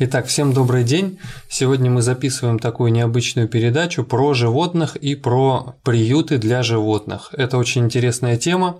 Итак, всем добрый день. Сегодня мы записываем такую необычную передачу про животных и про приюты для животных. Это очень интересная тема.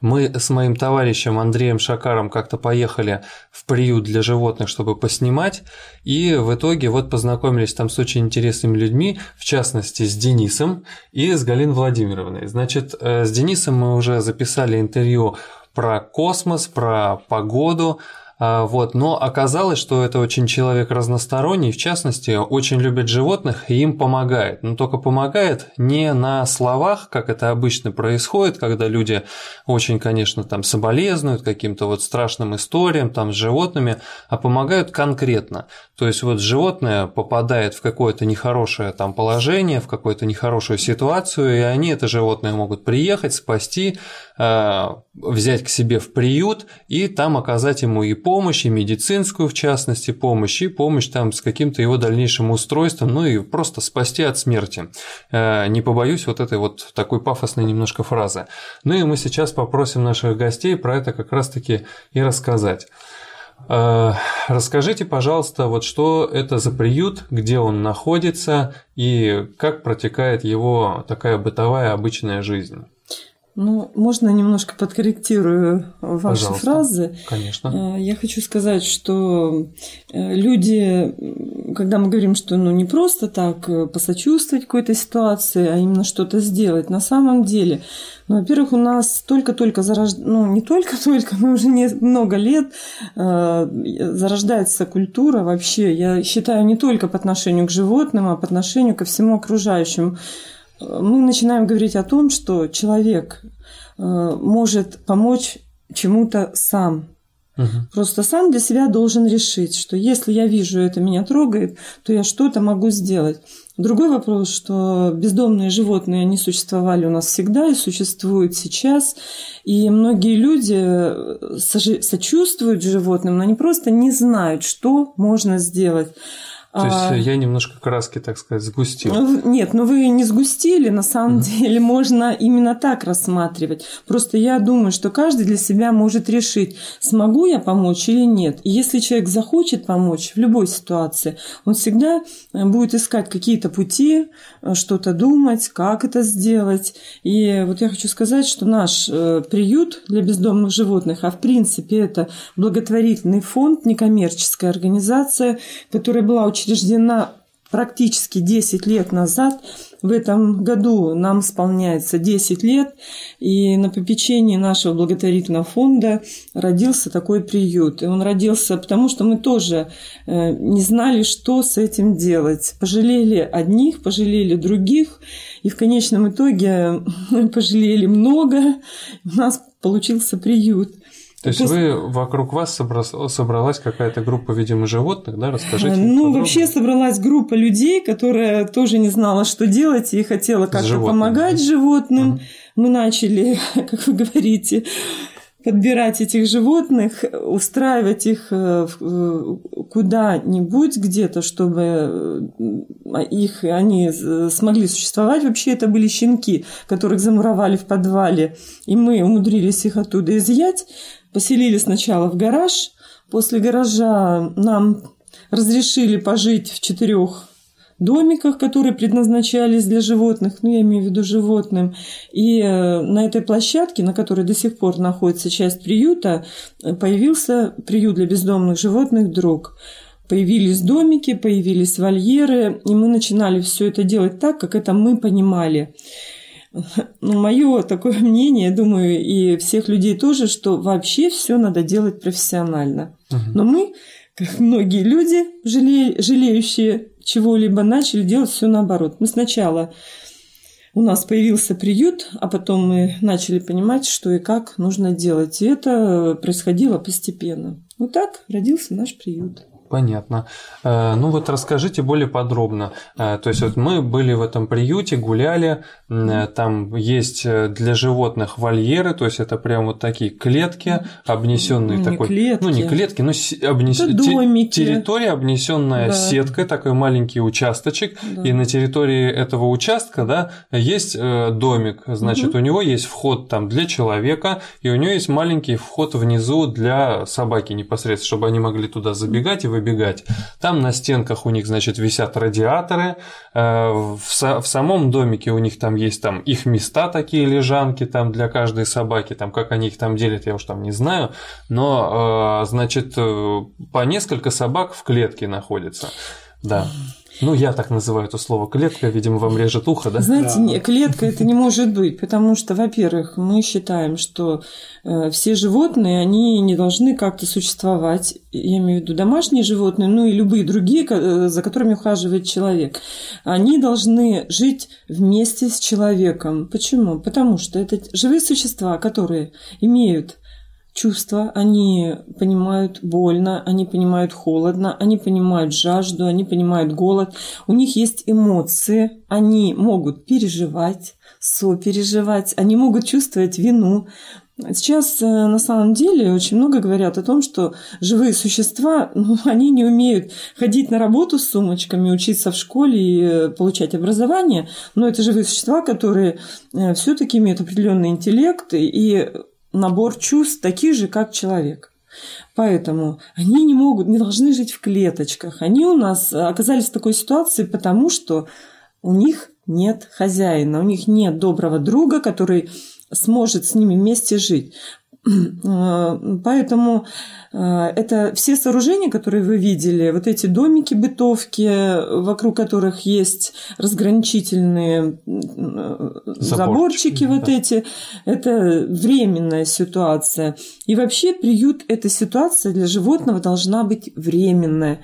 Мы с моим товарищем Андреем Шакаром как-то поехали в приют для животных, чтобы поснимать, и в итоге вот познакомились там с очень интересными людьми, в частности с Денисом и с Галиной Владимировной. Значит, э, с Денисом мы уже записали интервью про космос, про погоду, вот. Но оказалось, что это очень человек разносторонний, в частности, очень любит животных и им помогает. Но только помогает не на словах, как это обычно происходит, когда люди очень, конечно, там соболезнуют каким-то вот страшным историям там с животными, а помогают конкретно. То есть вот животное попадает в какое-то нехорошее там положение, в какую-то нехорошую ситуацию, и они, это животное, могут приехать, спасти, а, взять к себе в приют и там оказать ему и помощь, и медицинскую, в частности, помощь, и помощь там с каким-то его дальнейшим устройством, ну и просто спасти от смерти. Э, не побоюсь вот этой вот такой пафосной немножко фразы. Ну и мы сейчас попросим наших гостей про это как раз-таки и рассказать. Э, расскажите, пожалуйста, вот что это за приют, где он находится и как протекает его такая бытовая обычная жизнь. Ну, можно немножко подкорректирую ваши Пожалуйста. фразы. Конечно. Э, я хочу сказать, что э, люди, когда мы говорим, что ну, не просто так э, посочувствовать какой-то ситуации, а именно что-то сделать, на самом деле, ну, во-первых, у нас только-только зарождается, ну, не только-только, но уже не много лет зарождается культура вообще, я считаю, не только по отношению к животным, а по отношению ко всему окружающему мы начинаем говорить о том, что человек э, может помочь чему-то сам. Угу. Просто сам для себя должен решить, что если я вижу это меня трогает, то я что-то могу сделать. Другой вопрос, что бездомные животные, они существовали у нас всегда и существуют сейчас. И многие люди э, сочувствуют животным, но они просто не знают, что можно сделать. То есть а... я немножко краски, так сказать, сгустил. Ну, нет, ну вы не сгустили, на самом mm. деле можно именно так рассматривать. Просто я думаю, что каждый для себя может решить, смогу я помочь или нет. И если человек захочет помочь в любой ситуации, он всегда э, будет искать какие-то пути, э, что-то думать, как это сделать. И вот я хочу сказать, что наш э, приют для бездомных животных, а в принципе это благотворительный фонд, некоммерческая организация, которая была очень учреждена практически 10 лет назад. В этом году нам исполняется 10 лет, и на попечении нашего благотворительного фонда родился такой приют. И он родился потому, что мы тоже э, не знали, что с этим делать. Пожалели одних, пожалели других, и в конечном итоге пожалели много. У нас получился приют. То есть вы вокруг вас собралась какая-то группа, видимо, животных, да? Расскажите. Ну, подробнее. вообще собралась группа людей, которая тоже не знала, что делать, и хотела как-то помогать да? животным. Мы начали, как вы говорите, подбирать этих животных, устраивать их э, куда-нибудь где-то, чтобы э, их, они смогли существовать. Вообще это были щенки, которых замуровали в подвале, и мы умудрились их оттуда изъять поселили сначала в гараж. После гаража нам разрешили пожить в четырех домиках, которые предназначались для животных, ну, я имею в виду животным. И э, на этой площадке, на которой до сих пор находится часть приюта, появился приют для бездомных животных «Друг». Появились домики, появились вольеры, и мы начинали все это делать так, как это мы понимали. Ну, мое такое мнение, думаю, и всех людей тоже, что вообще все надо делать профессионально. Но мы, как многие люди, жале, жалеющие чего-либо, начали делать все наоборот. Мы сначала у нас появился приют, а потом мы начали понимать, что и как нужно делать. И это происходило постепенно. Вот так родился наш приют. Понятно. Э, ну вот расскажите более подробно. Э, то есть вот мы были в этом приюте, гуляли, э, там есть для животных вольеры, то есть это прям вот такие клетки, обнесенные не такой, клетки. ну не клетки, но обнес... территория обнесенная да. сеткой, такой маленький участочек, да. и на территории этого участка, да, есть домик, значит, угу. у него есть вход там для человека, и у него есть маленький вход внизу для собаки непосредственно, чтобы они могли туда забегать и выбегать побегать. Там на стенках у них, значит, висят радиаторы, э, в, в самом домике у них там есть там их места такие, лежанки там для каждой собаки, там как они их там делят, я уж там не знаю, но, значит, по несколько собак в клетке находится. Да. Ну, я так называю это слово клетка, видимо, вам режет ухо, да? Знаете, да. Не, клетка это не может быть, потому что, во-первых, мы считаем, что э, все животные, они не должны как-то существовать. Я имею в виду домашние животные, ну и любые другие, э, за которыми ухаживает человек. Они должны жить вместе с человеком. Почему? Потому что это живые существа, которые имеют чувства, они понимают больно, они понимают холодно, они понимают жажду, они понимают голод, у них есть эмоции, они могут переживать, сопереживать, они могут чувствовать вину. Сейчас э, на самом деле очень много говорят о том, что живые существа, ну, они не умеют ходить на работу с сумочками, учиться в школе и э, получать образование, но это живые существа, которые э, все-таки имеют определенный интеллект и набор чувств таких же, как человек. Поэтому они не могут, не должны жить в клеточках. Они у нас оказались в такой ситуации, потому что у них нет хозяина, у них нет доброго друга, который сможет с ними вместе жить. Э, поэтому э, это все сооружения, которые вы видели, вот эти домики, бытовки, вокруг которых есть разграничительные э, заборчики, заборчики вот да. эти, это временная ситуация. И вообще приют – эта ситуация для животного должна быть временная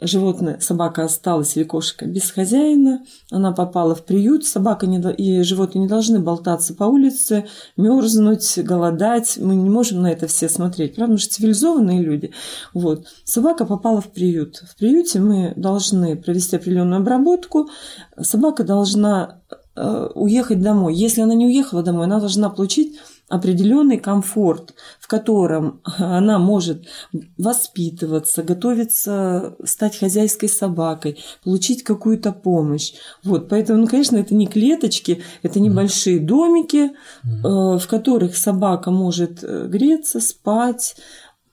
животное, собака осталась или кошка без хозяина, она попала в приют, собака не, и животные не должны болтаться по улице, мерзнуть, голодать, мы не можем на это все смотреть, правда, мы же цивилизованные люди. Вот. Собака попала в приют. В приюте мы должны провести определенную обработку, собака должна э, уехать домой. Если она не уехала домой, она должна получить определенный комфорт, в котором она может воспитываться, готовиться стать хозяйской собакой, получить какую-то помощь. Вот, поэтому, ну, конечно, это не клеточки, это небольшие домики, mm-hmm. в которых собака может э, греться, спать,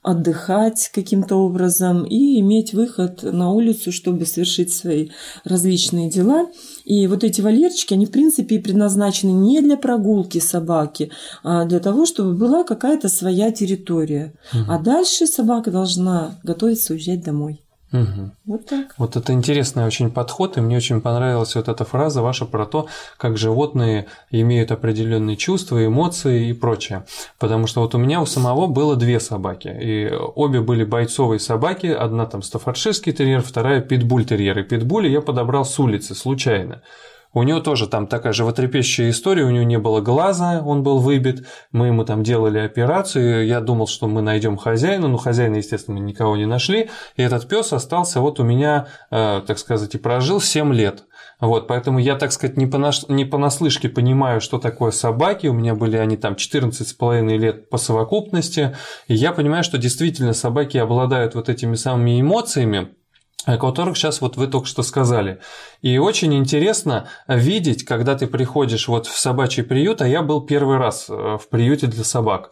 отдыхать каким-то образом и иметь выход на улицу, чтобы совершить свои различные дела. И вот эти вольерчики, они в принципе предназначены не для прогулки собаки, а для того, чтобы была какая-то своя территория. Угу. А дальше собака должна готовиться уезжать домой. Угу. Вот так. Вот это интересный очень подход, и мне очень понравилась вот эта фраза ваша про то, как животные имеют определенные чувства, эмоции и прочее. Потому что вот у меня у самого было две собаки, и обе были бойцовые собаки, одна там стаффордширский терьер, вторая питбуль-терьер. И питбуля я подобрал с улицы случайно. У него тоже там такая животрепещущая история, у него не было глаза, он был выбит, мы ему там делали операцию, я думал, что мы найдем хозяина, но хозяина, естественно, никого не нашли, и этот пес остался вот у меня, э, так сказать, и прожил 7 лет. Вот, поэтому я, так сказать, не, понаш... не понаслышке понимаю, что такое собаки. У меня были они там 14,5 лет по совокупности. И я понимаю, что действительно собаки обладают вот этими самыми эмоциями, о которых сейчас вот вы только что сказали. И очень интересно видеть, когда ты приходишь вот в собачий приют, а я был первый раз э, в приюте для собак.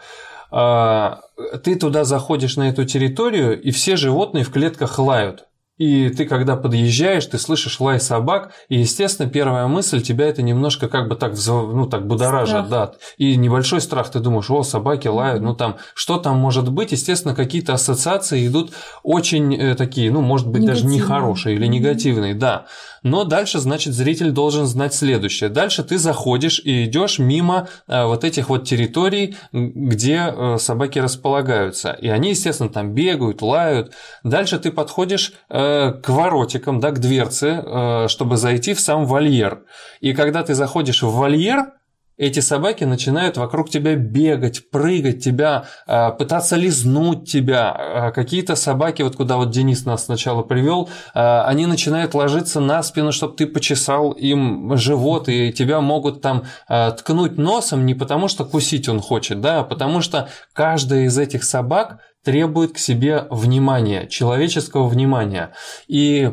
А, ты туда заходишь на эту территорию, и все животные в клетках лают. И ты, когда подъезжаешь, ты слышишь лай собак, и, естественно, первая мысль тебя это немножко как бы так, ну, так будоражит, страх. да. И небольшой страх, ты думаешь, о, собаки лают, ну там, что там может быть? Естественно, какие-то ассоциации идут очень э, такие, ну, может быть, даже нехорошие или негативные, да. Но дальше, значит, зритель должен знать следующее. Дальше ты заходишь и идешь мимо э, вот этих вот территорий, где э, собаки располагаются. И они, естественно, там бегают, лают. Дальше ты подходишь э, к воротикам, да, к дверце, чтобы зайти в сам вольер. И когда ты заходишь в вольер, эти собаки начинают вокруг тебя бегать, прыгать тебя, а, пытаться лизнуть тебя. А, какие-то собаки, вот куда вот Денис нас сначала привел, а, они начинают ложиться на спину, чтобы ты почесал им живот, и тебя могут там ткнуть носом не потому, что кусить он хочет, да, а потому что каждая из этих собак требует к себе внимания, человеческого внимания. И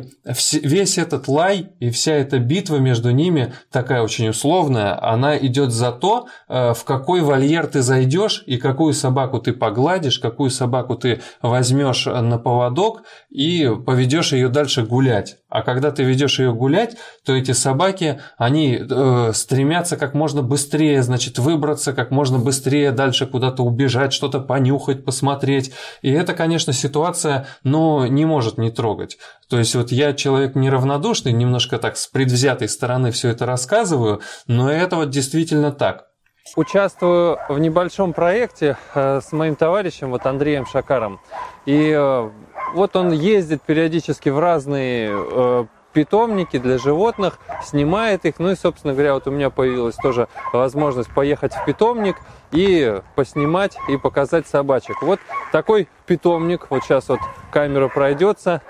весь этот лай и вся эта битва между ними, такая очень условная, она идет за то, э, в какой вольер ты зайдешь и какую собаку ты погладишь, какую собаку ты возьмешь на поводок и поведешь ее дальше гулять. А когда ты ведешь ее гулять, то эти собаки, они э, стремятся как можно быстрее, значит, выбраться, как можно быстрее дальше куда-то убежать, что-то понюхать, посмотреть. И это, конечно, ситуация, но не может не трогать. То есть вот я человек неравнодушный, немножко так с предвзятой стороны все это рассказываю, но это вот действительно так. Участвую в небольшом проекте э, с моим товарищем, вот Андреем Шакаром. И э, вот он ездит периодически в разные э, питомники для животных, снимает их. Ну и, собственно говоря, вот у меня появилась тоже возможность поехать в питомник и поснимать и показать собачек. Вот такой питомник. Вот сейчас вот камера пройдется,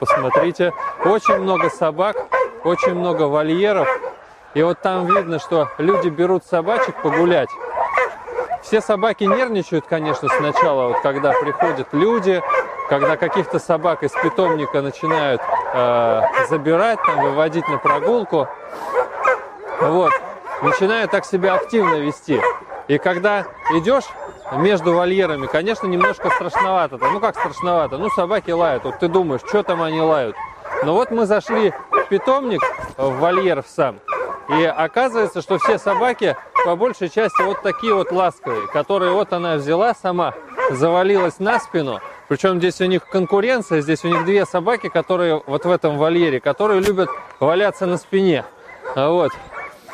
посмотрите. Очень много собак, очень много вольеров. И вот там видно, что люди берут собачек погулять. Все собаки нервничают, конечно, сначала, вот когда приходят люди, когда каких-то собак из питомника начинают э, забирать, там, выводить на прогулку. Вот. Начинают так себя активно вести. И когда идешь между вольерами, конечно, немножко страшновато. Ну как страшновато? Ну собаки лают. Вот ты думаешь, что там они лают. Но вот мы зашли в питомник, в вольер в сам, и оказывается, что все собаки по большей части вот такие вот ласковые, которые вот она взяла сама, завалилась на спину. Причем здесь у них конкуренция, здесь у них две собаки, которые вот в этом вольере, которые любят валяться на спине. Вот.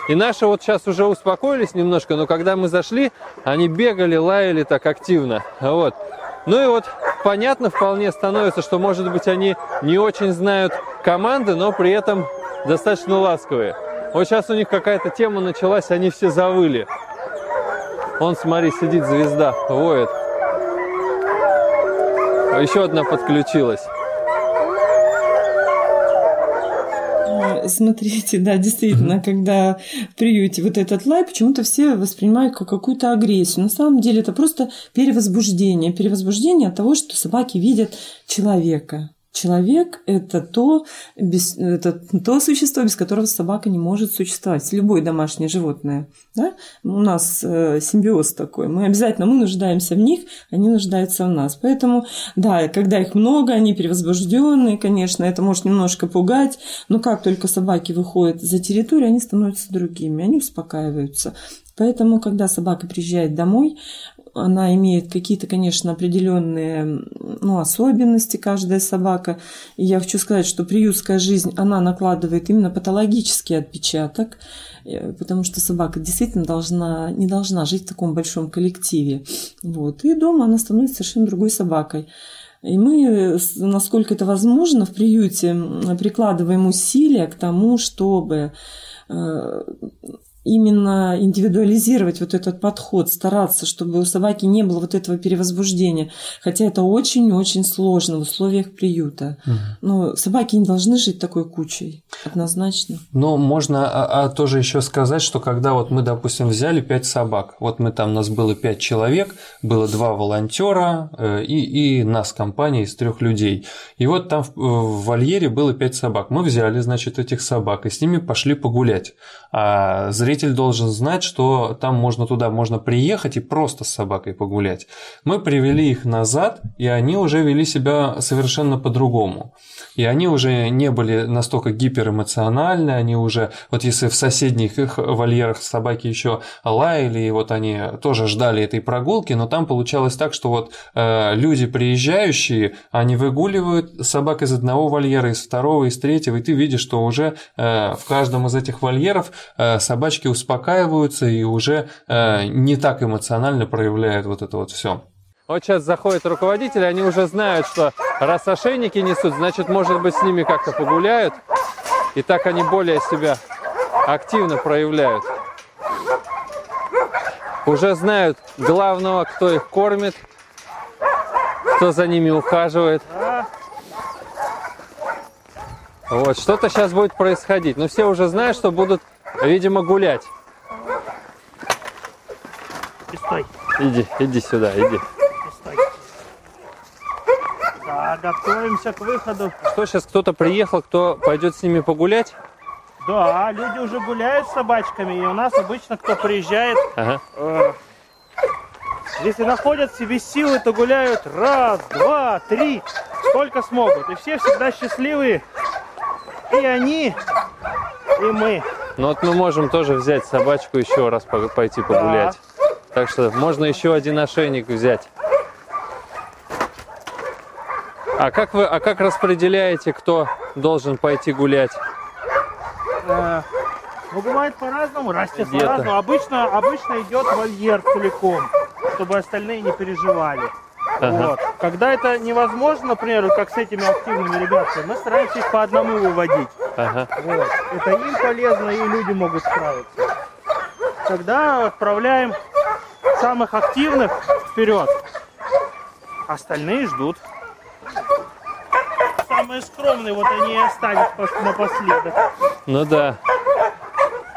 И наши вот сейчас уже успокоились немножко, но когда мы зашли, они бегали, лаяли так активно. Вот. Ну и вот понятно вполне становится, что может быть они не очень знают команды, но при этом достаточно ласковые. Вот сейчас у них какая-то тема началась, они все завыли. Он, смотри, сидит звезда, воет. Еще одна подключилась. Смотрите, да, действительно, mm-hmm. когда в приюте вот этот лай, почему-то все воспринимают как какую-то агрессию. На самом деле это просто перевозбуждение. Перевозбуждение от того, что собаки видят человека. Человек – это то, без, это то существо, без которого собака не может существовать. Любое домашнее животное. Да? У нас э, симбиоз такой. Мы обязательно мы нуждаемся в них, они нуждаются в нас. Поэтому, да, когда их много, они перевозбужденные, конечно, это может немножко пугать. Но как только собаки выходят за территорию, они становятся другими, они успокаиваются. Поэтому, когда собака приезжает домой, она имеет какие-то, конечно, определенные ну, особенности, каждая собака. И я хочу сказать, что приютская жизнь, она накладывает именно патологический отпечаток, э, потому что собака действительно должна, не должна жить в таком большом коллективе. Вот. И дома она становится совершенно другой собакой. И мы, насколько это возможно, в приюте прикладываем усилия к тому, чтобы э, именно индивидуализировать вот этот подход, стараться, чтобы у собаки не было вот этого перевозбуждения. Хотя это очень-очень сложно в условиях приюта. Угу. Но собаки не должны жить такой кучей, однозначно. Но можно а, а тоже еще сказать, что когда вот мы, допустим, взяли пять собак, вот мы там, у нас было пять человек, было два волонтера э, и, и нас, компания из трех людей. И вот там в, в вольере было пять собак. Мы взяли, значит, этих собак и с ними пошли погулять. А зритель должен знать, что там можно туда можно приехать и просто с собакой погулять. Мы привели их назад, и они уже вели себя совершенно по-другому. И они уже не были настолько гиперэмоциональны, они уже, вот если в соседних их вольерах собаки еще лаяли, и вот они тоже ждали этой прогулки, но там получалось так, что вот э, люди приезжающие, они выгуливают собак из одного вольера, из второго, из третьего, и ты видишь, что уже э, в каждом из этих вольеров э, собачки успокаиваются и уже э, не так эмоционально проявляют вот это вот все. Вот сейчас заходят руководители, они уже знают, что раз ошейники несут, значит, может быть, с ними как-то погуляют. И так они более себя активно проявляют. Уже знают главного, кто их кормит, кто за ними ухаживает. Вот, что-то сейчас будет происходить. Но все уже знают, что будут, видимо, гулять. Иди, иди сюда, иди. Да, готовимся к выходу. Что сейчас кто-то приехал, кто пойдет с ними погулять? Да, люди уже гуляют с собачками, и у нас обычно кто приезжает, Ага. э, если находят себе силы, то гуляют раз, два, три, сколько смогут. И все всегда счастливые. И они, и мы. Ну вот мы можем тоже взять собачку еще раз по- пойти погулять. Так что можно еще один ошейник взять. А как вы, а как распределяете, кто должен пойти гулять? Э, ну, бывает по-разному, растет по-разному. Обычно, обычно идет вольер целиком, чтобы остальные не переживали. Ага. Вот. Когда это невозможно, например, как с этими активными ребятами, мы стараемся их по одному выводить. Ага. Вот. Это им полезно, и люди могут справиться. Тогда отправляем самых активных вперед. Остальные ждут. Самые скромные, вот они и остались пос- напоследок. Ну да.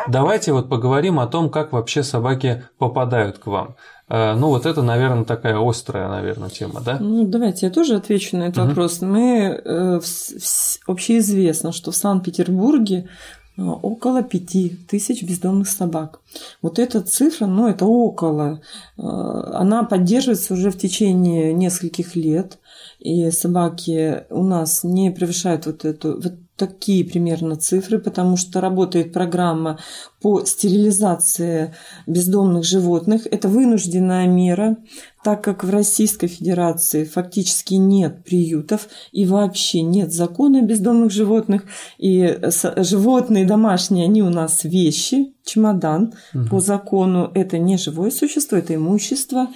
Давайте вот поговорим о том, как вообще собаки попадают к вам. Э, Ну, вот это, наверное, такая острая, наверное, тема, да? Ну, давайте я тоже отвечу на этот Мгм. вопрос. Мы э, вс- вс- общеизвестно, что в Санкт-Петербурге около пяти тысяч бездомных собак. Вот эта цифра, ну, это около. Э, Она поддерживается уже в течение нескольких лет. И собаки у нас не превышают вот эту вот такие примерно цифры, потому что работает программа по стерилизации бездомных животных. Это вынужденная мера, так как в Российской Федерации фактически нет приютов и вообще нет закона о бездомных животных. И животные домашние, они у нас вещи, чемодан по закону. Это не живое существо, это имущество.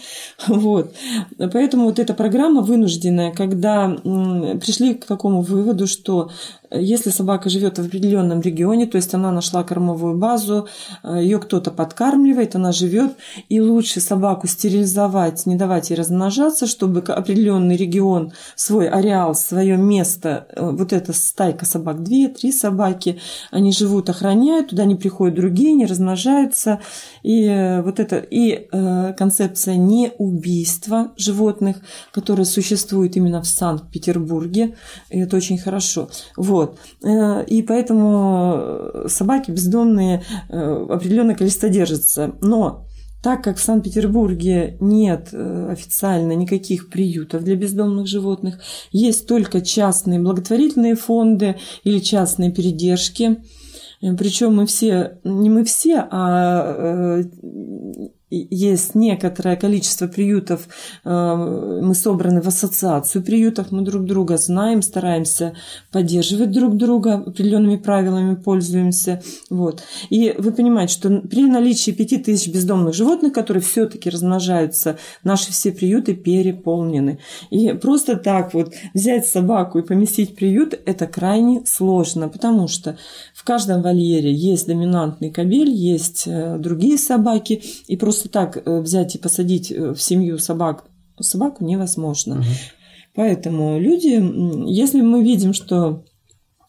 Вот. Поэтому вот эта программа вынужденная, когда пришли к такому выводу, что э, если собака живет в определенном регионе, то есть она нашла кормовую базу, ее кто-то подкармливает, она живет, и лучше собаку стерилизовать, не давать ей размножаться, чтобы определенный регион, свой ареал, свое место, э, вот эта стайка собак, две, три собаки, они живут, охраняют, туда не приходят другие, не размножаются, и э, вот это, и э, концепция не убийства животных, которая существует именно в Санкт-Петербурге, это очень хорошо. Вот. И поэтому собаки бездомные определенное количество держатся. Но так как в Санкт-Петербурге нет э, официально никаких приютов для бездомных животных, есть только частные благотворительные фонды или частные передержки. Причем мы все, не мы все, а э, есть некоторое количество приютов, э, мы собраны в ассоциацию приютов, мы друг друга знаем, стараемся поддерживать друг друга, определенными правилами пользуемся. Вот. И вы понимаете, что при наличии 5000 бездомных животных, которые все-таки размножаются, наши все приюты переполнены. И просто так вот взять собаку и поместить в приют, это крайне сложно, потому что в каждом вольере есть доминантный кобель, есть э, другие собаки, и просто так э, взять и посадить э, в семью собак собаку невозможно. Поэтому люди, если мы видим, что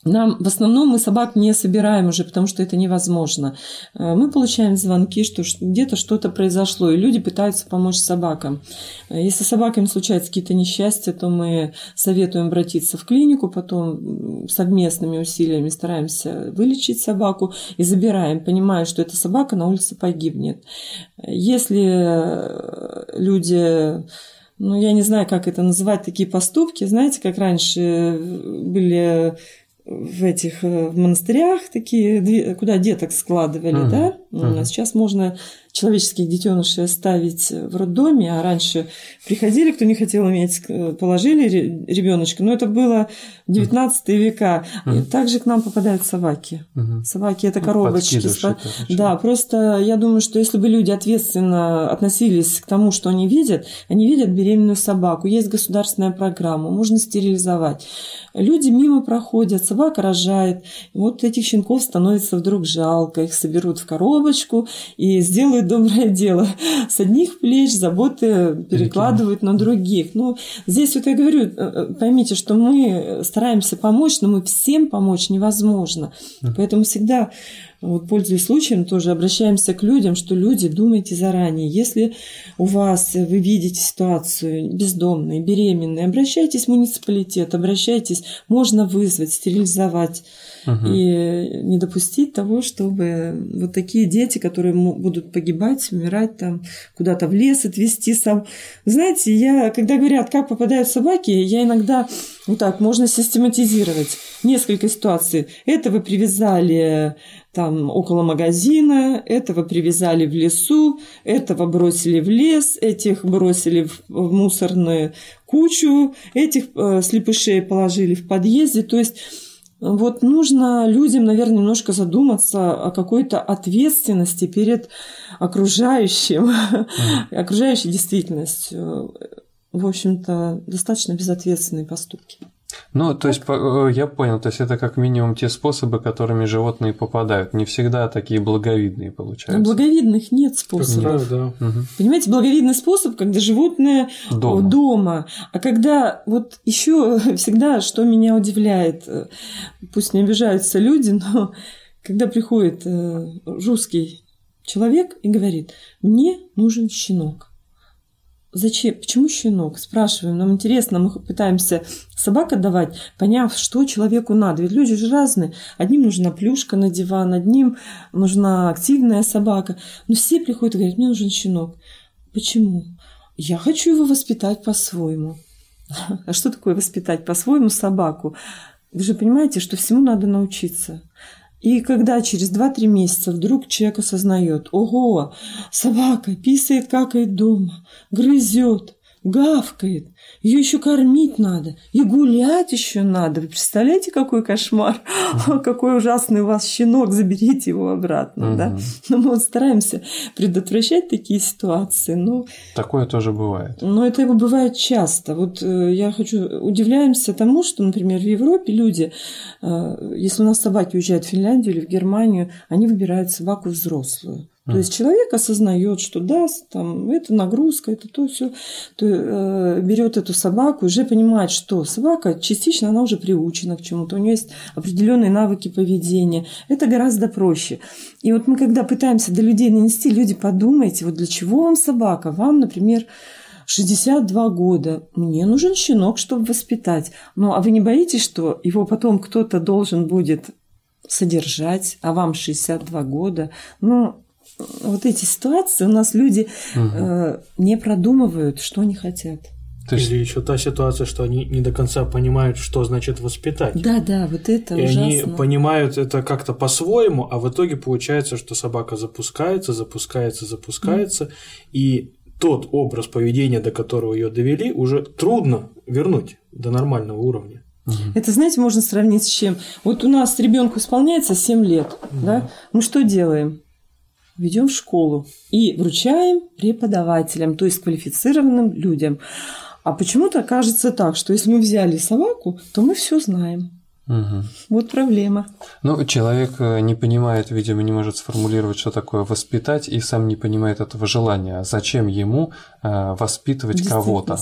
нам в основном мы собак не собираем уже, потому что это невозможно. Э, Мы получаем звонки, что где-то что-то произошло, и люди пытаются помочь собакам. Э, Если с собаками случаются какие-то несчастья, то мы советуем обратиться в клинику, потом совместными усилиями стараемся вылечить собаку и забираем, понимая, что эта собака на улице погибнет. Если э, люди ну, я не знаю, как это называть, такие поступки. Знаете, как раньше были в этих э, в монастырях такие, куда деток складывали, Мгм. да? А сейчас можно человеческих детенышей оставить в роддоме, а раньше приходили, кто не хотел иметь, э, положили ребеночка. Но это было 19 века. И Мгм. также к нам попадают собаки. Мгм. Собаки это Ну, коробочки. спа- это Да, просто я думаю, что если бы люди ответственно относились к тому, что они видят, они видят беременную собаку, есть государственная программа, можно стерилизовать. Люди мимо проходят, собака рожает, вот этих щенков становится вдруг жалко, их соберут в коробочку и сделают доброе дело. С одних плеч заботы перекладывают на других. Ну, здесь вот я говорю, э, э, поймите, что мы стараемся помочь, но мы всем помочь невозможно. Поэтому всегда э, вот, пользуясь случаем, тоже обращаемся к людям, что люди, думайте заранее. Если у вас, вы видите ситуацию бездомные, беременные, обращайтесь в муниципалитет, обращайтесь, можно вызвать, стерилизовать угу. и не допустить того, чтобы вот такие дети, которые будут погибать, умирать там, куда-то в лес отвезти сам. Знаете, я, когда говорят, как попадают собаки, я иногда, вот так, можно систематизировать несколько ситуаций. Это вы привязали там около магазина, этого привязали в лесу, этого бросили в лес, этих бросили в, в мусорную кучу, этих э, слепышей положили в подъезде. То есть вот нужно людям, наверное, немножко задуматься о какой-то ответственности перед окружающим, mm. окружающей действительностью. В общем-то, достаточно безответственные поступки. Ну, то есть, э, я понял, то есть это как минимум те способы, которыми животные попадают. Не всегда такие благовидные получаются. Благовидных нет способов. Да, да. Понимаете, благовидный способ, когда животное дома. дома. А когда вот еще всегда, что меня удивляет, э, пусть не обижаются люди, но когда приходит э, русский человек и говорит, мне нужен щенок. Зачем? Почему щенок? Спрашиваем. Нам интересно, мы пытаемся собак отдавать, поняв, что человеку надо. Ведь люди же разные. Одним нужна плюшка на диван, одним нужна активная собака. Но все приходят и говорят, мне нужен щенок. Почему? Я хочу его воспитать по-своему. А что такое воспитать по-своему собаку? Вы же понимаете, что всему надо научиться. И когда через 2-3 месяца вдруг человек осознает, ого, собака писает, какает дома, грызет, гавкает, ее еще кормить надо, и гулять еще надо. Вы представляете, какой кошмар? Какой ужасный у вас щенок, заберите его обратно. Да? Но мы вот стараемся предотвращать такие ситуации. Но... Такое тоже бывает. Но это бывает часто. Вот э, я хочу... Удивляемся тому, что, например, в Европе люди, э, если у нас собаки уезжают в Финляндию или в Германию, они выбирают собаку взрослую. То есть человек осознает, что да, там, это нагрузка, это то все, то, э, берет эту собаку, уже понимает, что собака частично она уже приучена к чему-то, у нее есть определенные навыки поведения. Это гораздо проще. И вот мы когда пытаемся до людей нанести, люди подумайте, вот для чего вам собака? Вам, например, 62 года. Мне нужен щенок, чтобы воспитать. Ну, а вы не боитесь, что его потом кто-то должен будет содержать, а вам 62 года? Ну, вот эти ситуации у нас люди угу. э, не продумывают, что они хотят. То есть... Или еще та ситуация, что они не до конца понимают, что значит воспитать. Да, да, вот это И ужасно. они понимают это как-то по-своему, а в итоге получается, что собака запускается, запускается, запускается, mm. и тот образ поведения, до которого ее довели, уже трудно вернуть до нормального уровня. Это, знаете, можно сравнить с чем? Вот у нас ребенку исполняется 7 лет, mm. да? Мы что делаем? Ведем в школу и вручаем преподавателям, то есть квалифицированным людям. А почему-то кажется так, что если мы взяли собаку, то мы все знаем. Угу. Вот проблема. Ну, человек э, не понимает, видимо, не может сформулировать, что такое воспитать, и сам не понимает этого желания. Зачем ему э, воспитывать кого-то?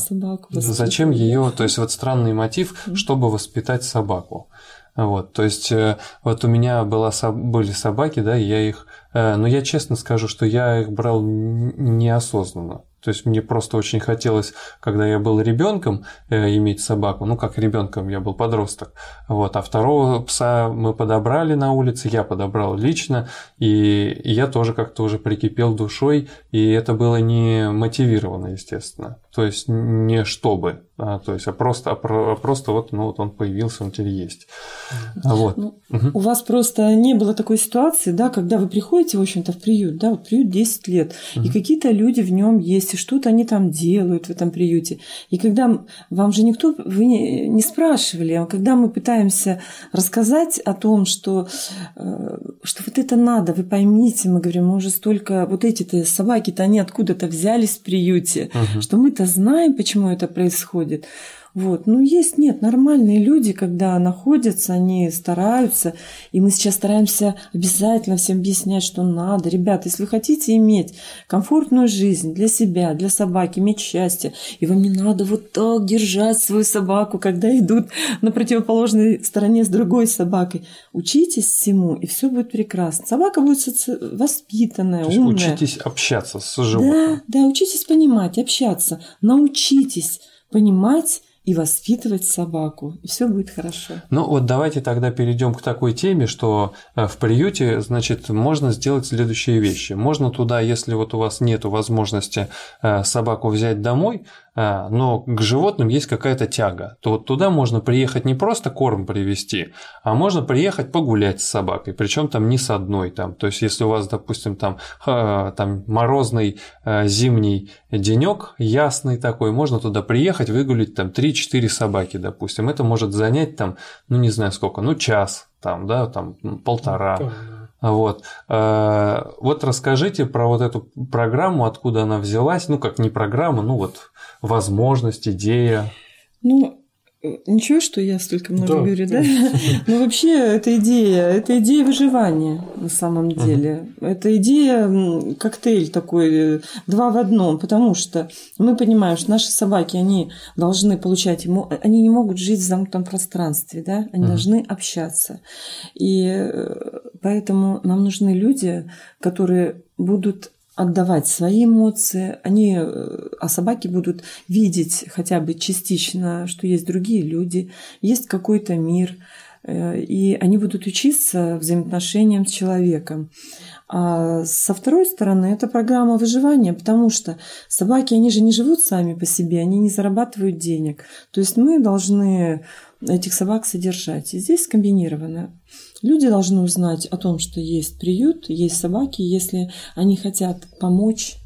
Зачем ее, то есть вот странный мотив, чтобы воспитать собаку. Вот, то есть э, вот у меня была, были собаки, да, и я их, э, но я честно скажу, что я их брал неосознанно. То есть мне просто очень хотелось, когда я был ребенком, э, иметь собаку. Ну, как ребенком, я был подросток. Вот. А второго пса мы подобрали на улице, я подобрал лично, и я тоже как-то уже прикипел душой, и это было не мотивировано, естественно. То есть не чтобы, а, то есть, а просто, а просто вот, ну, вот он появился, он теперь есть. Вот. Ну, угу. У вас просто не было такой ситуации, да, когда вы приходите, в общем-то, в приют, да, вот приют 10 лет, угу. и какие-то люди в нем есть, и что-то они там делают в этом приюте. И когда вам же никто, вы не, не спрашивали, а когда мы пытаемся рассказать о том, что, э, что вот это надо, вы поймите, мы говорим, мы уже столько, вот эти-то собаки-то, они откуда-то взялись в приюте, угу. что мы-то знаем, почему это происходит. Вот. Ну, есть, нет, нормальные люди, когда находятся, они стараются, и мы сейчас стараемся обязательно всем объяснять, что надо. Ребята, если вы хотите иметь комфортную жизнь для себя, для собаки, иметь счастье, и вам не надо вот так держать свою собаку, когда идут на противоположной стороне с другой собакой, учитесь всему, и все будет прекрасно. Собака будет соци... воспитанная, умная. учитесь общаться с животным. Да, да, учитесь понимать, общаться, научитесь понимать и воспитывать собаку, и все будет хорошо. Ну вот давайте тогда перейдем к такой теме, что э, в приюте, значит, можно сделать следующие вещи. Можно туда, если вот у вас нет возможности э, собаку взять домой, но к животным есть какая-то тяга, то вот туда можно приехать не просто корм привезти, а можно приехать погулять с собакой, причем там не с одной там. То есть если у вас, допустим, там, там морозный зимний денек, ясный такой, можно туда приехать, выгулить там 3-4 собаки, допустим. Это может занять там, ну не знаю сколько, ну час, там, да, там полтора. Вот. Вот расскажите про вот эту программу, откуда она взялась. Ну, как не программа, ну вот возможность, идея. Ну, Ничего, что я столько много Да. говорю, да? Ну, вообще, это идея, это идея выживания на самом деле. Это идея, коктейль такой, э, два в одном, потому что мы понимаем, что наши собаки, они должны получать, ему, они не могут жить в замкнутом пространстве, да? Они Мгм. должны общаться. И э, поэтому нам нужны люди, которые будут отдавать свои эмоции, они, э, а собаки будут видеть хотя бы частично, что есть другие люди, есть какой-то мир, э, и они будут учиться взаимоотношениям с человеком. А со второй стороны, это программа выживания, потому что собаки, они же не живут сами по себе, они не зарабатывают денег. То есть мы должны этих собак содержать. И здесь комбинировано. Люди должны узнать о том, что есть приют, есть собаки, если они хотят помочь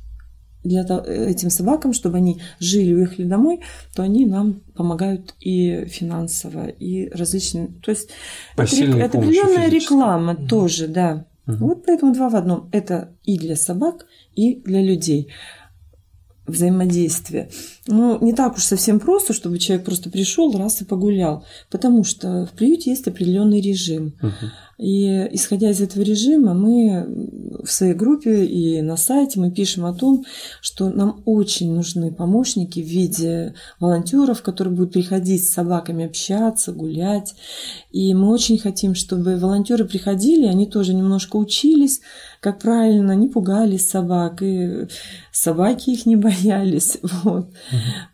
для этим собакам, чтобы они жили, уехали домой, то они нам помогают и финансово, и различными. То есть это, рек- это определенная реклама тоже, да. Мгм. Вот поэтому два в одном. Это и для собак, и для людей взаимодействие. Ну, не так уж совсем просто, чтобы человек просто пришел раз и погулял, потому что в приюте есть определенный режим. Мгм. И исходя из этого режима, мы в своей группе и на сайте мы пишем о том, что нам очень нужны помощники в виде волонтеров, которые будут приходить с собаками общаться, гулять. И мы очень хотим, чтобы волонтеры приходили, они тоже немножко учились, как правильно, не пугались собак, и собаки их не боялись. Вот.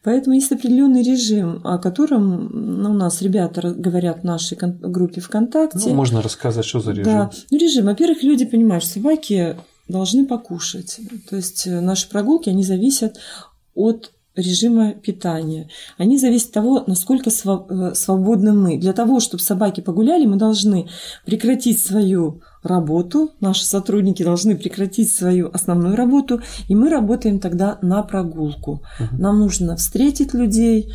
Поэтому есть определенный режим, о котором ну, у нас ребята говорят в нашей группе ВКонтакте. Ну, можно рассказать, что за режим. Да, ну режим. Во-первых, люди понимают, что собаки должны покушать. То есть э, наши прогулки, они зависят от режима питания. Они зависят от того, насколько э, свободны мы. Для того, чтобы собаки погуляли, мы должны прекратить свою работу, наши сотрудники должны прекратить свою основную работу, и мы работаем тогда на прогулку. Мгм. Нам нужно встретить людей,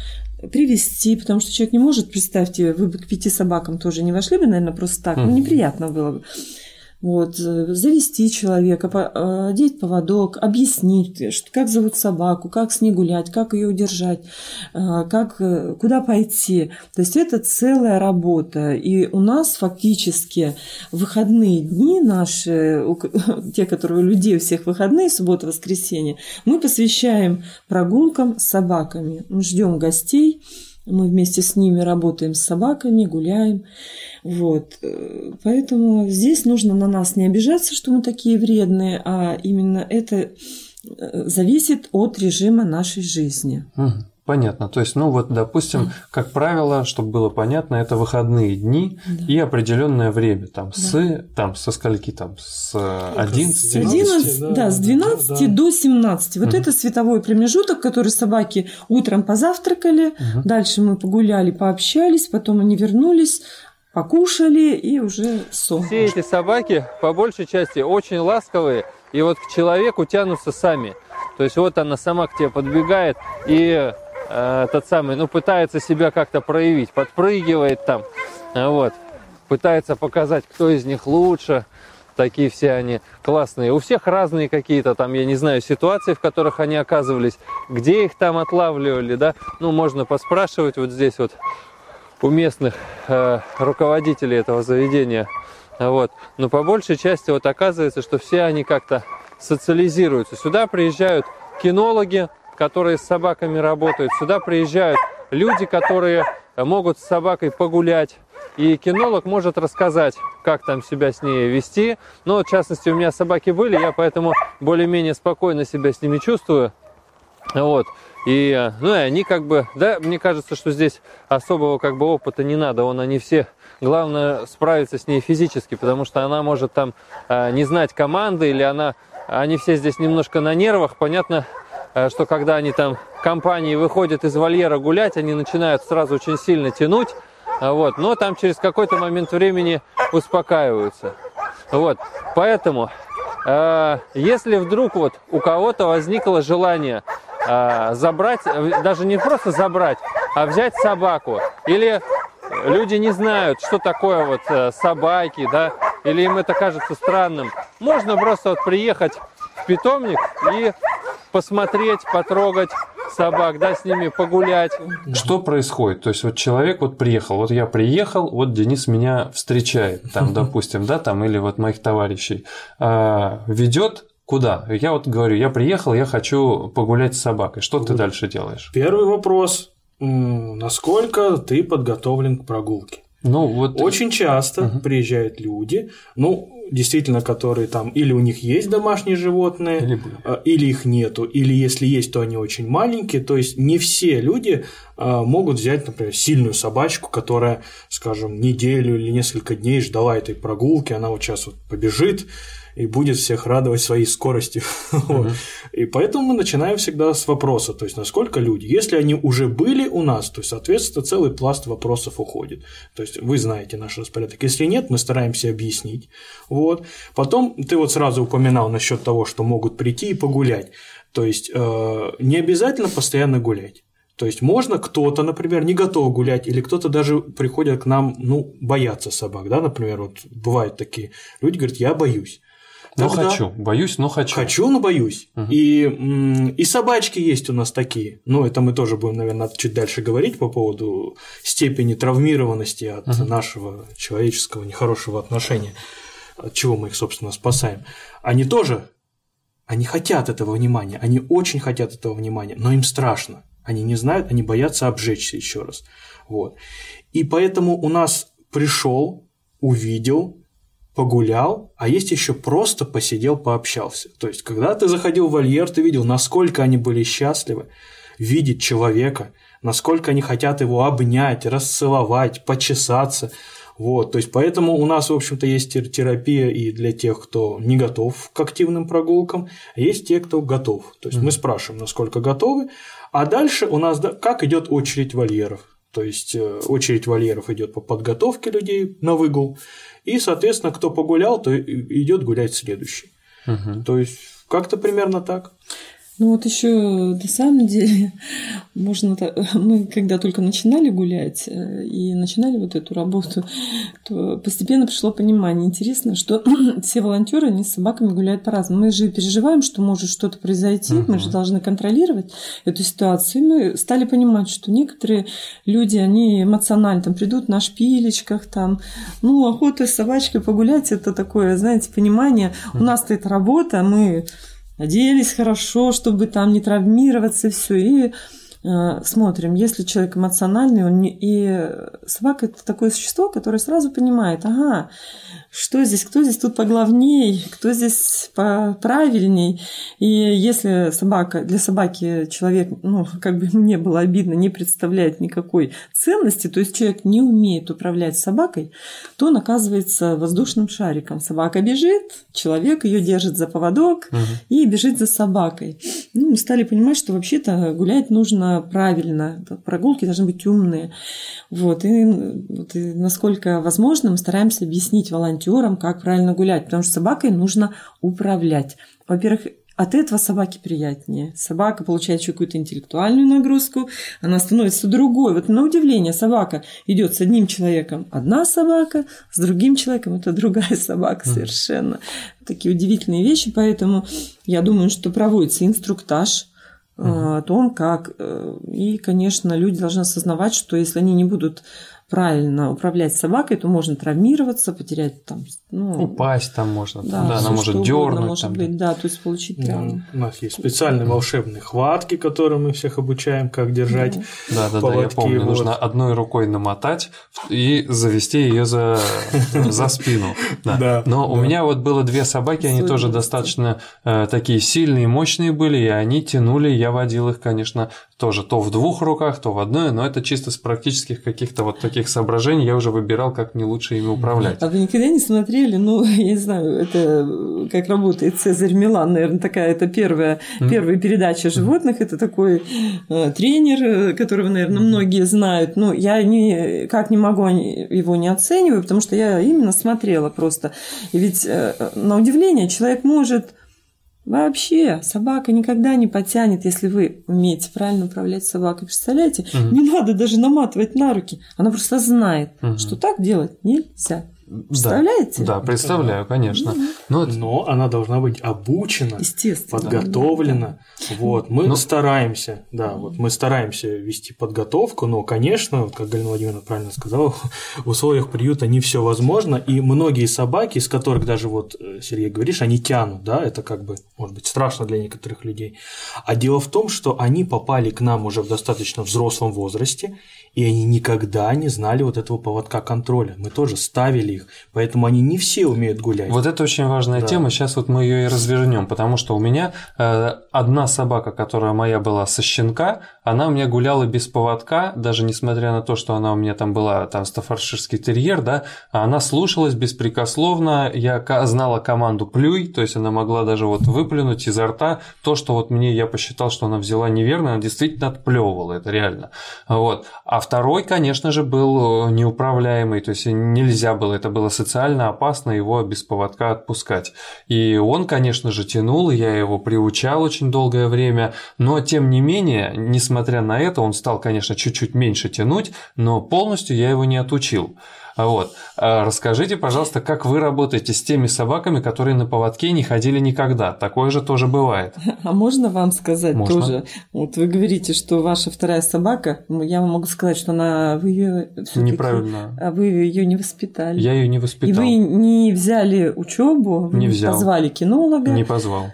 привести, потому что человек не может, представьте, вы бы к пяти собакам тоже не вошли бы, наверное, просто так, ну, неприятно было бы. Вот, э, завести человека, э, одеть поводок, объяснить, как зовут собаку, как с ней гулять, как ее удержать, э, как, куда пойти. То есть это целая работа. И у нас фактически выходные дни наши, те, которые у людей у всех выходные, суббота, воскресенье, мы посвящаем прогулкам с собаками. Мы ждем гостей, мы вместе с ними работаем с собаками, гуляем. Вот. Э, Поэтому здесь нужно на нас не обижаться, что мы такие вредные, а именно это э, зависит от режима нашей жизни. Мгм. Понятно. То есть, ну вот, допустим, как правило, чтобы было понятно, это выходные дни Да. и определенное время, там, с, там, со скольки, там, с С 11, 11, да, да, с да, 12 да. до 17. Вот Мгм. это световой промежуток, который собаки утром позавтракали, Мгм. дальше мы погуляли, пообщались, потом они вернулись, покушали и уже сон. Все эти собаки, по большей части, очень ласковые и вот к человеку тянутся сами. То есть вот она сама к тебе подбегает и э, тот самый, ну, пытается себя как-то проявить, подпрыгивает там, вот, пытается показать, кто из них лучше, такие все они классные. У всех разные какие-то там, я не знаю, ситуации, в которых они оказывались, где их там отлавливали, да. Ну, можно поспрашивать вот здесь вот у местных э, руководителей этого заведения. Вот. Но по большей части вот оказывается, что все они как-то социализируются. Сюда приезжают кинологи, которые с собаками работают. Сюда приезжают люди, которые могут с собакой погулять. И кинолог может рассказать, как там себя с ней вести. Но, в частности, у меня собаки были, я поэтому более-менее спокойно себя с ними чувствую. Вот. И, ну, и они как бы, да, мне кажется, что здесь особого как бы опыта не надо. Он они все, главное справиться с ней физически, потому что она может там э, не знать команды или она, они все здесь немножко на нервах. Понятно, что когда они там компании выходят из вольера гулять, они начинают сразу очень сильно тянуть. Вот, но там через какой-то момент времени успокаиваются. Вот, поэтому, э, если вдруг вот у кого-то возникло желание э, забрать, даже не просто забрать, а взять собаку, или люди не знают, что такое вот э, собаки, да, или им это кажется странным, можно просто вот приехать в питомник и посмотреть, потрогать, собак, да, с ними погулять. Что происходит? То есть вот человек вот приехал, вот я приехал, вот Денис меня встречает, там, допустим, да, там, или вот моих товарищей, а, ведет куда? Я вот говорю, я приехал, я хочу погулять с собакой. Что ты дальше делаешь? Первый вопрос. Насколько ты подготовлен к прогулке? Ну, вот... Очень часто угу. приезжают люди, ну, действительно, которые там или у них есть домашние животные, или, а, или их нету, или если есть, то они очень маленькие. То есть не все люди а, могут взять, например, сильную собачку, которая, скажем, неделю или несколько дней ждала этой прогулки, она вот сейчас вот побежит, и будет всех радовать своей скоростью. Uh-huh. И поэтому мы начинаем всегда с вопроса, то есть насколько люди. Если они уже были у нас, то, соответственно, целый пласт вопросов уходит. То есть вы знаете наш распорядок. Если нет, мы стараемся объяснить. Вот. Потом ты вот сразу упоминал насчет того, что могут прийти и погулять. То есть э, не обязательно постоянно гулять. То есть можно кто-то, например, не готов гулять, или кто-то даже приходит к нам, ну, бояться собак, да, например, вот бывают такие люди, говорят, я боюсь. Но Тогда... хочу, боюсь, но хочу. Хочу, но боюсь. Угу. И, и собачки есть у нас такие. Ну, это мы тоже будем, наверное, чуть дальше говорить по поводу степени травмированности от угу. нашего человеческого нехорошего отношения, от чего мы их, собственно, спасаем. Они тоже, они хотят этого внимания, они очень хотят этого внимания, но им страшно. Они не знают, они боятся обжечься еще раз. Вот. И поэтому у нас пришел, увидел, погулял, а есть еще просто посидел, пообщался. То есть, когда ты заходил в вольер, ты видел, насколько они были счастливы видеть человека, насколько они хотят его обнять, расцеловать, почесаться. Вот, то есть, поэтому у нас, в общем-то, есть терапия и для тех, кто не готов к активным прогулкам, а есть те, кто готов. То есть, mm-hmm. мы спрашиваем, насколько готовы, а дальше у нас, как идет очередь вольеров. То есть, э, очередь вольеров идет по подготовке людей на выгул, и, соответственно, кто погулял, то идет гулять следующий. Угу. То есть как-то примерно так. Ну вот еще на самом деле можно мы когда только начинали гулять э, и начинали вот эту работу, то постепенно пришло понимание. Интересно, что все волонтеры они с собаками гуляют по-разному. Мы же переживаем, что может что-то произойти, uh-huh. мы же должны контролировать эту ситуацию. И мы стали понимать, что некоторые люди, они эмоционально там придут на шпилечках, там, ну, охота с собачкой погулять, это такое, знаете, понимание. Uh-huh. У нас-то это работа, мы оделись хорошо, чтобы там не травмироваться, все. И э, смотрим, если человек эмоциональный, он не... и собака это такое существо, которое сразу понимает, ага, что здесь, кто здесь тут поглавней, кто здесь правильней. И если собака, для собаки человек, ну, как бы мне было обидно, не представляет никакой ценности, то есть человек не умеет управлять собакой, то он оказывается воздушным шариком. Собака бежит, человек ее держит за поводок угу. и бежит за собакой. Ну, мы стали понимать, что вообще-то гулять нужно правильно, прогулки должны быть умные. Вот, и, вот, и насколько возможно, мы стараемся объяснить волонтерам, волонтерам, как правильно гулять, потому что собакой нужно управлять. Во-первых, от этого собаке приятнее. Собака получает еще какую-то интеллектуальную нагрузку, она становится другой. Вот на удивление собака идет с одним человеком одна собака, с другим человеком это другая собака совершенно. Такие удивительные вещи, поэтому я думаю, что проводится инструктаж э, о том, как. э, И, конечно, люди должны осознавать, что если они не будут правильно управлять собакой, то можно травмироваться, потерять там, ну, Упасть там можно, там, да, да, она может угодно дернуть. может там, быть, да, то есть получить Да, травму. у нас есть специальные волшебные хватки, которые мы всех обучаем, как держать. Да, да, да, я поводки, помню. вот. Нужно одной рукой намотать и завести ее за, за спину. Да. Да, Но у меня вот было две собаки, они тоже достаточно э, такие сильные, мощные были, и они тянули, я водил их, конечно, тоже то в двух руках, то в одной, но это чисто с практических каких-то вот таких соображений я уже выбирал, как мне лучше ими управлять. А вы никогда не смотрели, ну, я не знаю, это э, как работает Цезарь Милан, наверное, такая, это первая, первая передача животных, это такой э, тренер, э, которого, наверное, многие знают, но я никак не могу его не оценивать, потому что я именно смотрела просто. И ведь, э, на удивление, человек может Вообще, собака никогда не потянет, если вы умеете правильно управлять собакой. Представляете? Не надо даже наматывать на руки. Она просто знает, Мгм. что так делать нельзя. Да. Представляете? Да, представляю, конечно. Но это- Но она должна быть обучена, Естественно. подготовлена. Вот, мы Ну- стараемся, да, вот мы стараемся вести подготовку, но, конечно, вот как Галина Владимировна правильно сказала, в условиях приюта не все возможно, и многие собаки, из которых даже вот э, Сергей говоришь, они тянут, да, это как бы, может быть, страшно для некоторых людей. А дело в том, что они попали к нам уже в достаточно взрослом возрасте, и они никогда не знали вот этого поводка контроля. Мы тоже ставили их, поэтому они не все умеют гулять. Вот это очень важная Да. тема. Сейчас вот мы ее и развернем, потому что у меня э, одна собака, которая моя была со щенка, она у меня гуляла без поводка, даже несмотря на то, что она у меня там была там стаффордширский терьер, да, а она слушалась беспрекословно. Я знала команду плюй, то есть она могла даже вот выплюнуть изо рта то, что вот мне я посчитал, что она взяла неверно, она действительно отплевывала, это реально. Вот. А второй, конечно же, был э, неуправляемый, то есть нельзя было, это было социально опасно его без поводка отпускать. И он, конечно же, тянул, я его приучал очень долгое время, но тем не менее, несмотря на это, он стал, конечно, чуть-чуть меньше тянуть, но полностью я его не отучил. Вот. А Расскажите, пожалуйста, как вы работаете с теми собаками, которые на поводке не ходили никогда? Такое же тоже бывает. А можно вам сказать Можно. тоже? Вот вы говорите, что ваша вторая собака, я вам могу сказать, что она вы ее Неправильно. а вы ее не воспитали. Я ее не И воспитал. вы не взяли учебу, Не взял. позвали кинолога, Не позвал.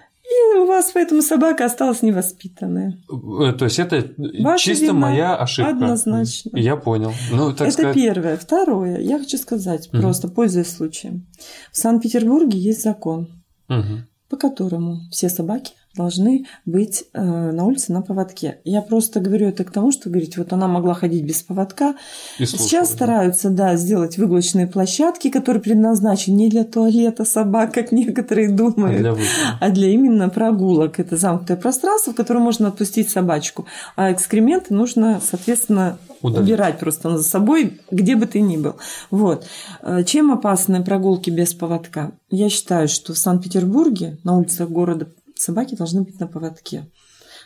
И у вас поэтому собака осталась невоспитанная. Э, То есть это Ваша чисто моя ошибка. однозначно. Я понял. Ну, так Это сказать, первое. Второе, я хочу сказать, Мгм. просто пользуясь случаем. В Санкт-Петербурге есть закон, Мгм. по которому все собаки должны быть э, на улице на поводке. Я просто говорю это к тому, что говорить, вот она могла ходить без поводка. И слушал, Сейчас да. стараются, да, сделать выгулочные площадки, которые предназначены не для туалета собак, как некоторые А думают, для выхода. а для именно прогулок. Это замкнутое пространство, в которое можно отпустить собачку. А экскременты нужно, соответственно, Удалить. убирать просто за собой, где бы ты ни был. Вот. Э, Чем опасны прогулки без поводка? Я считаю, что в Санкт-Петербурге на улицах города собаки должны быть на поводке.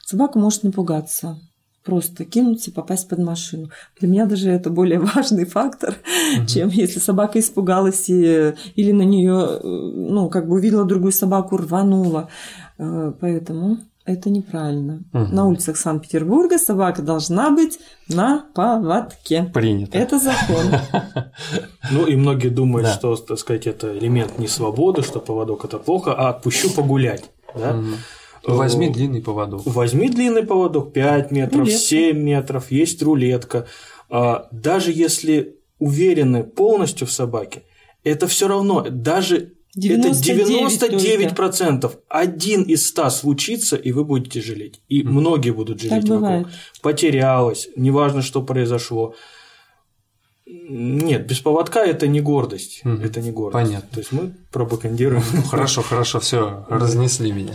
Собака может напугаться, просто кинуться и попасть под машину. Для меня даже это более важный фактор, чем если собака испугалась и, или на нее, ну, как бы увидела другую собаку, рванула. Э, Поэтому это неправильно. Мгм. На улицах Санкт-Петербурга собака должна быть на поводке. Принято. Это закон. Ну и многие думают, что, так сказать, это элемент не свободы, что поводок это плохо, а отпущу погулять. Да? Мгм. Возьми длинный поводок. Возьми длинный поводок, 5 метров, Рулетка. 7 метров, есть рулетка. А, Даже если уверены полностью в собаке, это все равно, даже 99 это 99%. Один из 100 случится, и вы будете жалеть. И многие будут жалеть Так бывает. вокруг. Потерялась, неважно, что произошло. Нет, без поводка это не гордость. Мгм. Это не гордость. Понятно. То есть мы пропагандируем. Ну, хорошо, хорошо, все, разнесли меня.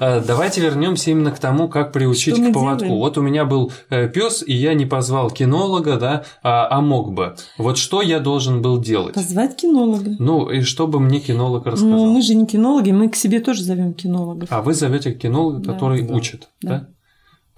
А, Давайте вернемся именно к тому, как приучить к поводку. Вот у меня был пес, и я не позвал кинолога, да, а, а мог бы. Вот что я должен был делать? Позвать кинолога. Ну, и чтобы мне кинолог Ну, рассказал. мы же не кинологи, мы к себе тоже зовем кинологов. А вы зовете кинолога, который учит, да?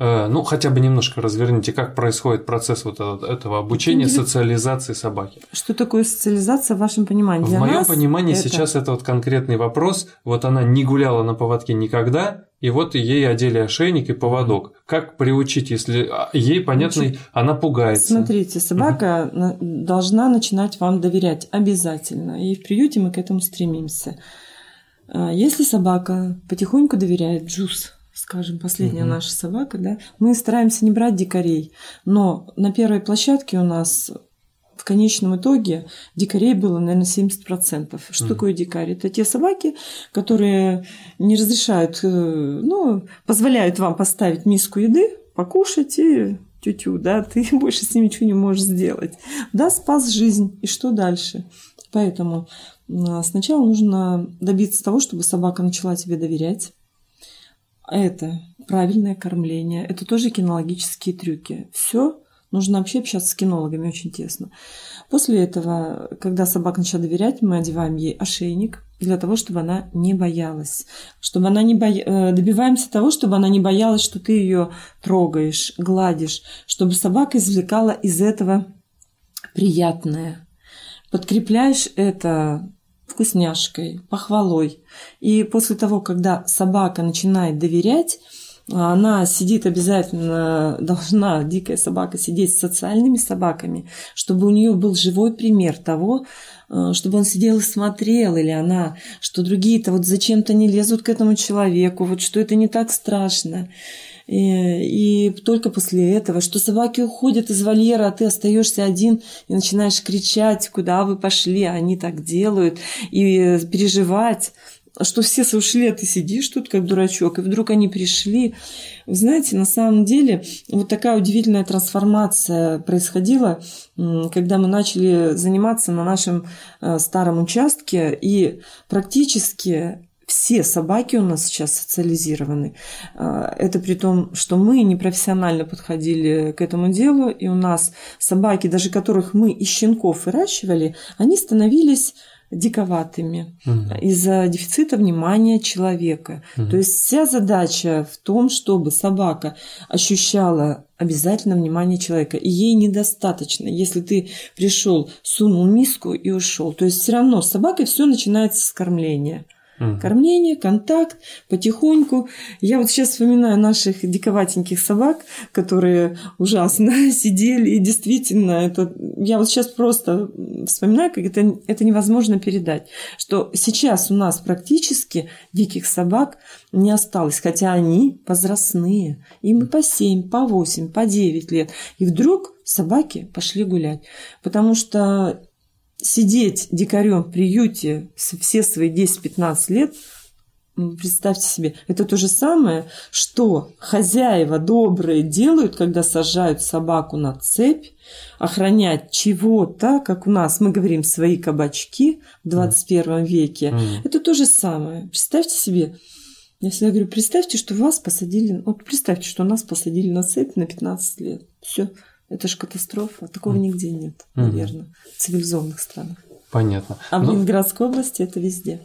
Э, Ну, хотя бы немножко разверните, как происходит процесс вот этого, обучения, социализации собаки. Что такое социализация в вашем понимании? В Для моем нас понимании это- сейчас это вот конкретный вопрос. Вот она не гуляла на поводке никогда, и вот ей одели ошейник и поводок. Как приучить, если а, ей, понятно, она пугается? Смотрите, собака на- должна начинать вам доверять обязательно. И в приюте мы к этому стремимся. А, Если собака потихоньку доверяет Джуз, скажем, последняя Мгм. наша собака, да, мы стараемся не брать дикарей. Но на первой площадке у нас в конечном итоге дикарей было, наверное, 70%. Что Мгм. такое дикари? Это те собаки, которые не разрешают, э, ну, позволяют вам поставить миску еды, покушать и тю-тю, да, ты больше с ним ничего не можешь сделать. Да, спас жизнь, и что дальше? Поэтому а, сначала нужно добиться того, чтобы собака начала тебе доверять. Это правильное кормление, это тоже кинологические трюки. Все нужно вообще общаться с кинологами очень тесно. После этого, когда собака начала доверять, мы одеваем ей ошейник для того, чтобы она не боялась. Чтобы она не боя... э, Добиваемся того, чтобы она не боялась, что ты ее трогаешь, гладишь, чтобы собака извлекала из этого приятное. Подкрепляешь это вкусняшкой, похвалой. И после того, когда собака начинает доверять, она сидит обязательно, должна дикая собака сидеть с социальными собаками, чтобы у нее был живой пример того, э, чтобы он сидел и смотрел, или она, что другие-то вот зачем-то не лезут к этому человеку, вот что это не так страшно. И, и только после этого, что собаки уходят из вольера, а ты остаешься один и начинаешь кричать, куда вы пошли, они так делают, и переживать что все ушли, а ты сидишь тут как дурачок, и вдруг они пришли. Вы знаете, на самом деле вот такая удивительная трансформация происходила, когда мы начали заниматься на нашем э, старом участке, и практически все собаки у нас сейчас социализированы. Это при том, что мы непрофессионально подходили к этому делу, и у нас собаки, даже которых мы из щенков выращивали, они становились диковатыми Мгм. из-за дефицита внимания человека. Мгм. То есть вся задача в том, чтобы собака ощущала обязательно внимание человека. И ей недостаточно, если ты пришел, сунул миску и ушел. То есть все равно с собакой все начинается с кормления. Мгм. Кормление, контакт, потихоньку. Я вот сейчас вспоминаю наших диковатеньких собак, которые ужасно сидели, и действительно, это, я вот сейчас просто вспоминаю, как это, это невозможно передать, что сейчас у нас практически диких собак не осталось, хотя они возрастные, им и по 7, по 8, по 9 лет. И вдруг собаки пошли гулять, потому что сидеть дикарем в приюте все свои 10-15 лет, представьте себе, это то же самое, что хозяева добрые делают, когда сажают собаку на цепь, охранять чего-то, как у нас, мы говорим, свои кабачки в 21 веке. Мгм. Это то же самое. Представьте себе, я всегда говорю, представьте, что вас посадили, вот представьте, что нас посадили на цепь на 15 лет. Все, это же катастрофа. Такого нигде нет, наверное, в цивилизованных странах. Понятно. А в Ну, Ленинградской области это везде.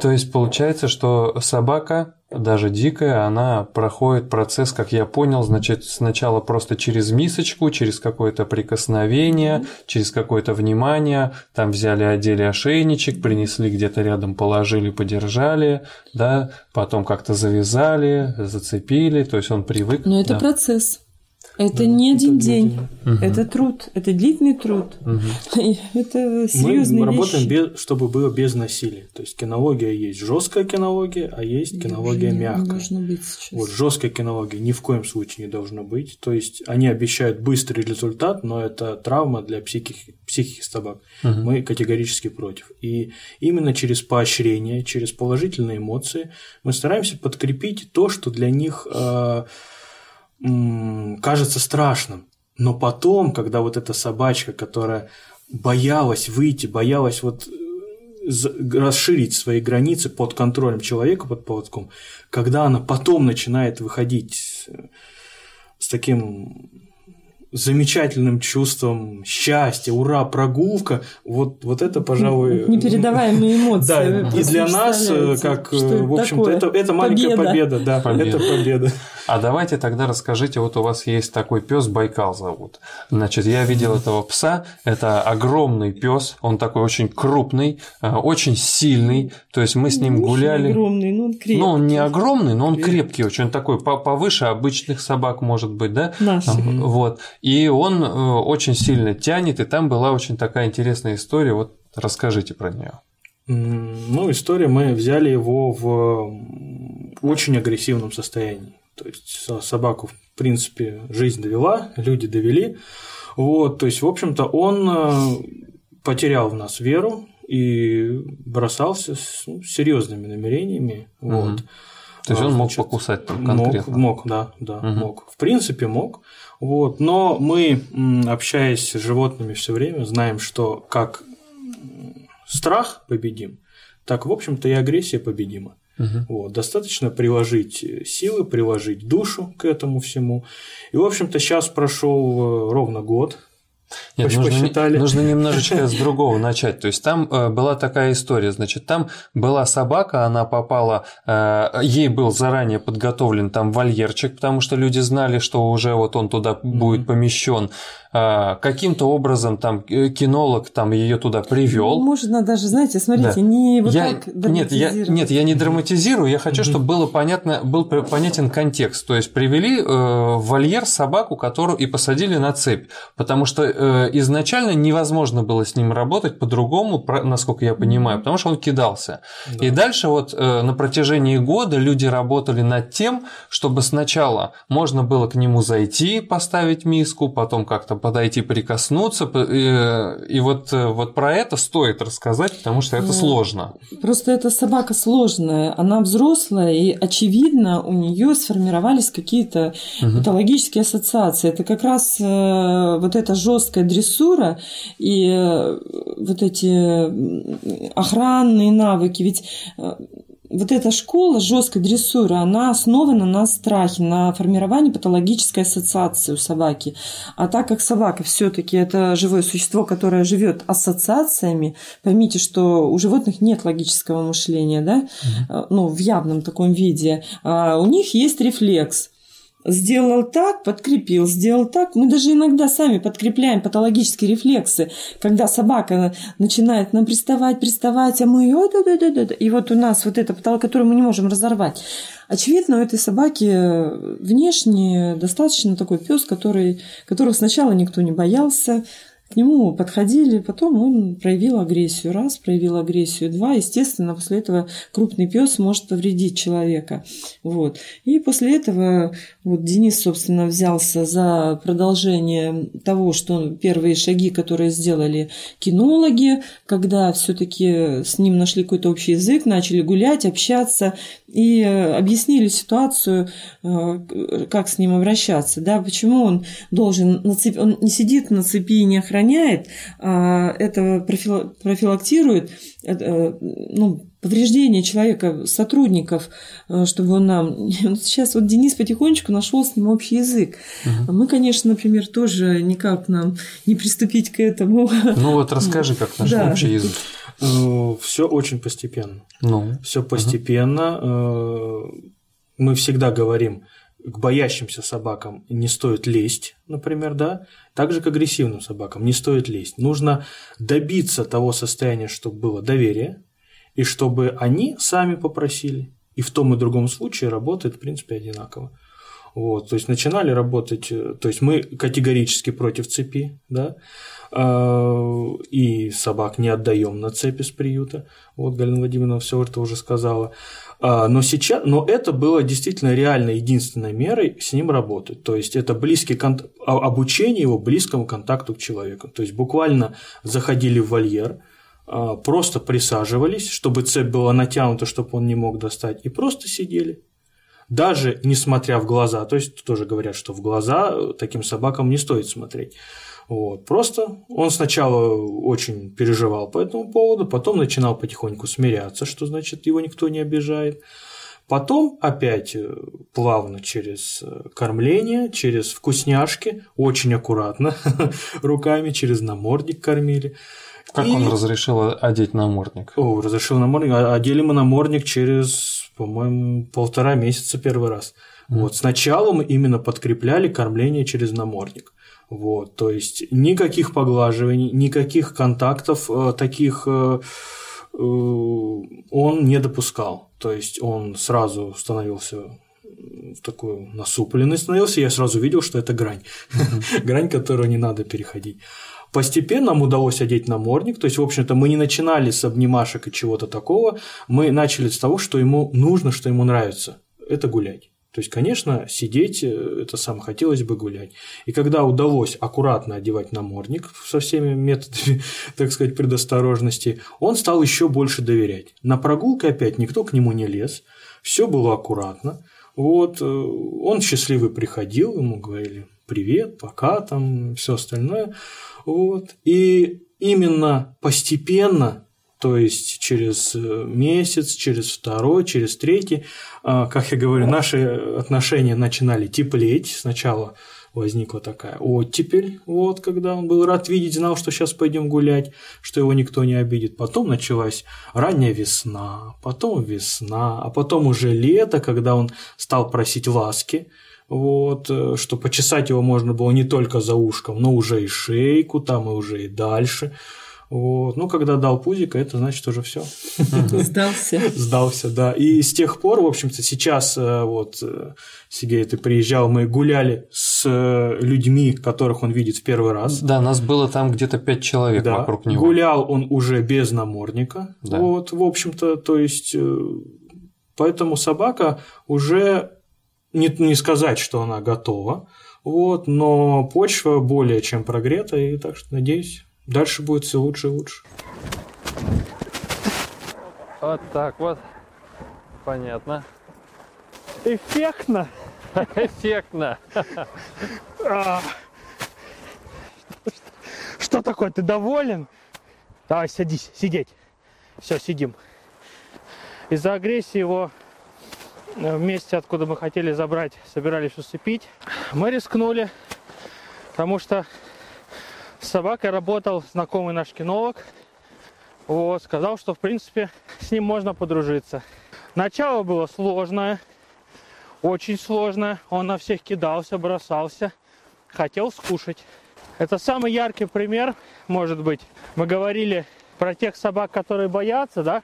То есть получается, что собака, даже дикая, она проходит процесс, как я понял, значит, сначала просто через мисочку, через какое-то прикосновение, через какое-то внимание, там взяли, одели ошейничек, принесли где-то рядом, положили, подержали, да, потом как-то завязали, зацепили, то есть он привык. Но это да. процесс. Это Да, не это один день. Мгм. Это труд. Это длительный труд. И Это Мы серьезные работаем, вещи. без, чтобы было без насилия. То есть кинология есть жесткая кинология, а есть кинология Должно- мягкая. Должно быть сейчас. Вот жесткой кинологии ни в коем случае не должно быть. То есть они обещают быстрый результат, но это травма для психики, психики собак. Мгм. Мы категорически против. И именно через поощрение, через положительные эмоции мы стараемся подкрепить то, что для них э, кажется страшным. Но потом, когда вот эта собачка, которая боялась выйти, боялась вот э, расширить свои границы под контролем человека, под поводком, когда она потом начинает выходить с таким замечательным чувством счастья, ура, прогулка, вот, вот это, пожалуй... Непередаваемые эмоции. Да, и для нас, э, как, э, в общем-то, это, это маленькая победа, да, победа. это победа. А давайте тогда расскажите, вот у вас есть такой пес Байкал зовут. Значит, я видел этого пса, это огромный пес, он такой очень крупный, э, очень сильный, то есть мы с ним Ну, гуляли. огромный, но он крепкий. Ну, он не огромный, но он крепкий очень, он такой по- повыше обычных собак, может быть, да? Наши. Вот. И он э, очень сильно тянет, и там была очень такая интересная история. Вот расскажите про нее. Ну, история, мы взяли его в очень агрессивном состоянии. То есть со- собаку, в принципе, жизнь довела, люди довели. Вот, то есть, в общем-то, он э, потерял в нас веру и бросался с ну, серьезными намерениями. Вот. То есть А, он мог значит, покусать там Мог, конкретно. мог, да, да, Мгм. мог. В принципе, мог. Вот. Но мы, общаясь с животными все время, знаем, что как страх победим, так, в общем-то, и агрессия победима. Мгм. Вот. Достаточно приложить силы, приложить душу к этому всему. И, в общем-то, сейчас прошел э, ровно год. Нет, нужно, посчитали. нужно немножечко с другого начать. То есть там э, была такая история, значит, там была собака, она попала, э, ей был заранее подготовлен там вольерчик, потому что люди знали, что уже вот он туда будет помещен. Э, Каким-то образом там э, кинолог там ее туда привел. Можно даже, знаете, смотрите, Да. не вот я, так нет, я, нет, я не драматизирую, я хочу, чтобы было понятно, был понятен контекст. То есть привели э, в вольер собаку, которую и посадили на цепь, потому что э, изначально невозможно было с ним работать по-другому, про- насколько я понимаю, потому что он кидался. И дальше вот э, на протяжении года люди работали над тем, чтобы сначала можно было к нему зайти, поставить миску, потом как-то подойти, прикоснуться, э, и вот, э, вот про это стоит рассказать, потому что это сложно. Просто эта собака сложная, она взрослая, и очевидно у нее сформировались какие-то Мгм. патологические ассоциации. Это как раз э, вот эта жесткая дрессура и э, вот эти охранные навыки. Ведь вот эта школа жесткой дрессуры, она основана на страхе, на формировании патологической ассоциации у собаки. А так как собака все-таки это живое существо, которое живет ассоциациями, поймите, что у животных нет логического мышления, да, А, ну, в явном таком виде. А у них есть рефлекс. Сделал так, подкрепил, сделал так. Мы даже иногда сами подкрепляем патологические рефлексы, когда собака начинает нам приставать, приставать, а мы о, да, да, да, да. И вот у нас вот это потолок, который мы не можем разорвать. Очевидно, у этой собаки внешне достаточно такой пес, который, которого сначала никто не боялся, к нему подходили, потом он проявил агрессию. Раз, проявил агрессию. Два, естественно, после этого крупный пес может повредить человека. Вот. И после этого вот Денис, собственно, взялся за продолжение того, что первые шаги, которые сделали кинологи, когда все-таки с ним нашли какой-то общий язык, начали гулять, общаться и э, объяснили ситуацию, э, как с ним обращаться, да, почему он должен он не сидит на цепи и не охраняет, а это профила- профилактирует э, ну, повреждение человека, сотрудников, э, чтобы он нам... Сейчас вот Денис потихонечку нашел с ним общий язык. А Мы, конечно, например, тоже никак нам не приступить к этому. Ну вот расскажи, как наш Да. общий язык. Все очень постепенно. Ну, Все постепенно. Э, Мы всегда говорим, к боящимся собакам не стоит лезть, например, да, так же к агрессивным собакам не стоит лезть. Нужно добиться того состояния, чтобы было доверие, и чтобы они сами попросили. И в том и другом случае работает, в принципе, одинаково. Вот, то есть начинали работать, э, то есть мы категорически против цепи, да, э, и собак не отдаем на цепи с приюта. Вот Галина Владимировна все это уже сказала. А, Но сейчас, но это было действительно реально единственной мерой с ним работать. То есть это близкий конт... а- обучение его близкому контакту к человеку. То есть буквально заходили в вольер, а, просто присаживались, чтобы цепь была натянута, чтобы он не мог достать, и просто сидели. даже не смотря в глаза. То есть тоже говорят, что в глаза таким собакам не стоит смотреть. Вот. Просто он сначала очень переживал по этому поводу, потом начинал потихоньку смиряться, что значит его никто не обижает. Потом опять э, плавно через э, кормление, через вкусняшки, очень аккуратно, руками через намордник кормили. Как и... он разрешил одеть намордник? О, разрешил намордник. А, одели мы намордник через, по-моему, полтора месяца первый раз. Mm. Вот сначала мы именно подкрепляли кормление через намордник. Вот, то есть никаких поглаживаний, никаких контактов э, таких э, э, он не допускал. То есть он сразу становился в такую насупленность становился, я сразу видел, что это грань. грань, которую не надо переходить. Постепенно нам удалось одеть намордник, то есть, в общем-то, мы не начинали с обнимашек и чего-то такого, мы начали с того, что ему нужно, что ему нравится, это гулять. То есть, конечно, сидеть, э, это сам хотелось бы гулять. И когда удалось аккуратно одевать намордник со всеми методами, так сказать, предосторожности, он стал еще больше доверять. На прогулке опять никто к нему не лез, все было аккуратно. Вот, э, он счастливый приходил, ему говорили привет, пока, там, все остальное. Вот. И именно постепенно то есть через э, месяц, через второй, через третий, а, как я говорю, наши отношения начинали теплеть. Сначала возникла такая оттепель, вот, когда он был рад видеть, знал, что сейчас пойдем гулять, что его никто не обидит. Потом началась ранняя весна, потом весна, а потом уже лето, когда он стал просить ласки, вот, э, что почесать его можно было не только за ушком, но уже и шейку, там и уже и дальше. Вот. Ну, когда дал пузика, это значит уже все. Сдался. Сдался, да. И с тех пор, в общем-то, сейчас э, вот э, Сергей, ты приезжал, мы гуляли с э, людьми, которых он видит в первый раз. Да, нас было там где-то пять человек да. вокруг него. Гулял он уже без намордника. Да. Вот, в общем-то, то есть, поэтому собака уже не, не сказать, что она готова, вот, но почва более чем прогрета, и так что надеюсь, Дальше будет все лучше и лучше. Вот так вот. Понятно. Эффектно. Эффектно. А. Что такое? Ты доволен? Давай, садись, сидеть. Все, сидим. Из-за агрессии его э, в месте, откуда мы хотели забрать, собирались усыпить. Мы рискнули, потому что с собакой работал знакомый наш кинолог. Вот, сказал, что в принципе с ним можно подружиться. Начало было сложное, очень сложное. Он на всех кидался, бросался, хотел скушать. Это самый яркий пример, может быть. Мы говорили про тех собак, которые боятся, да,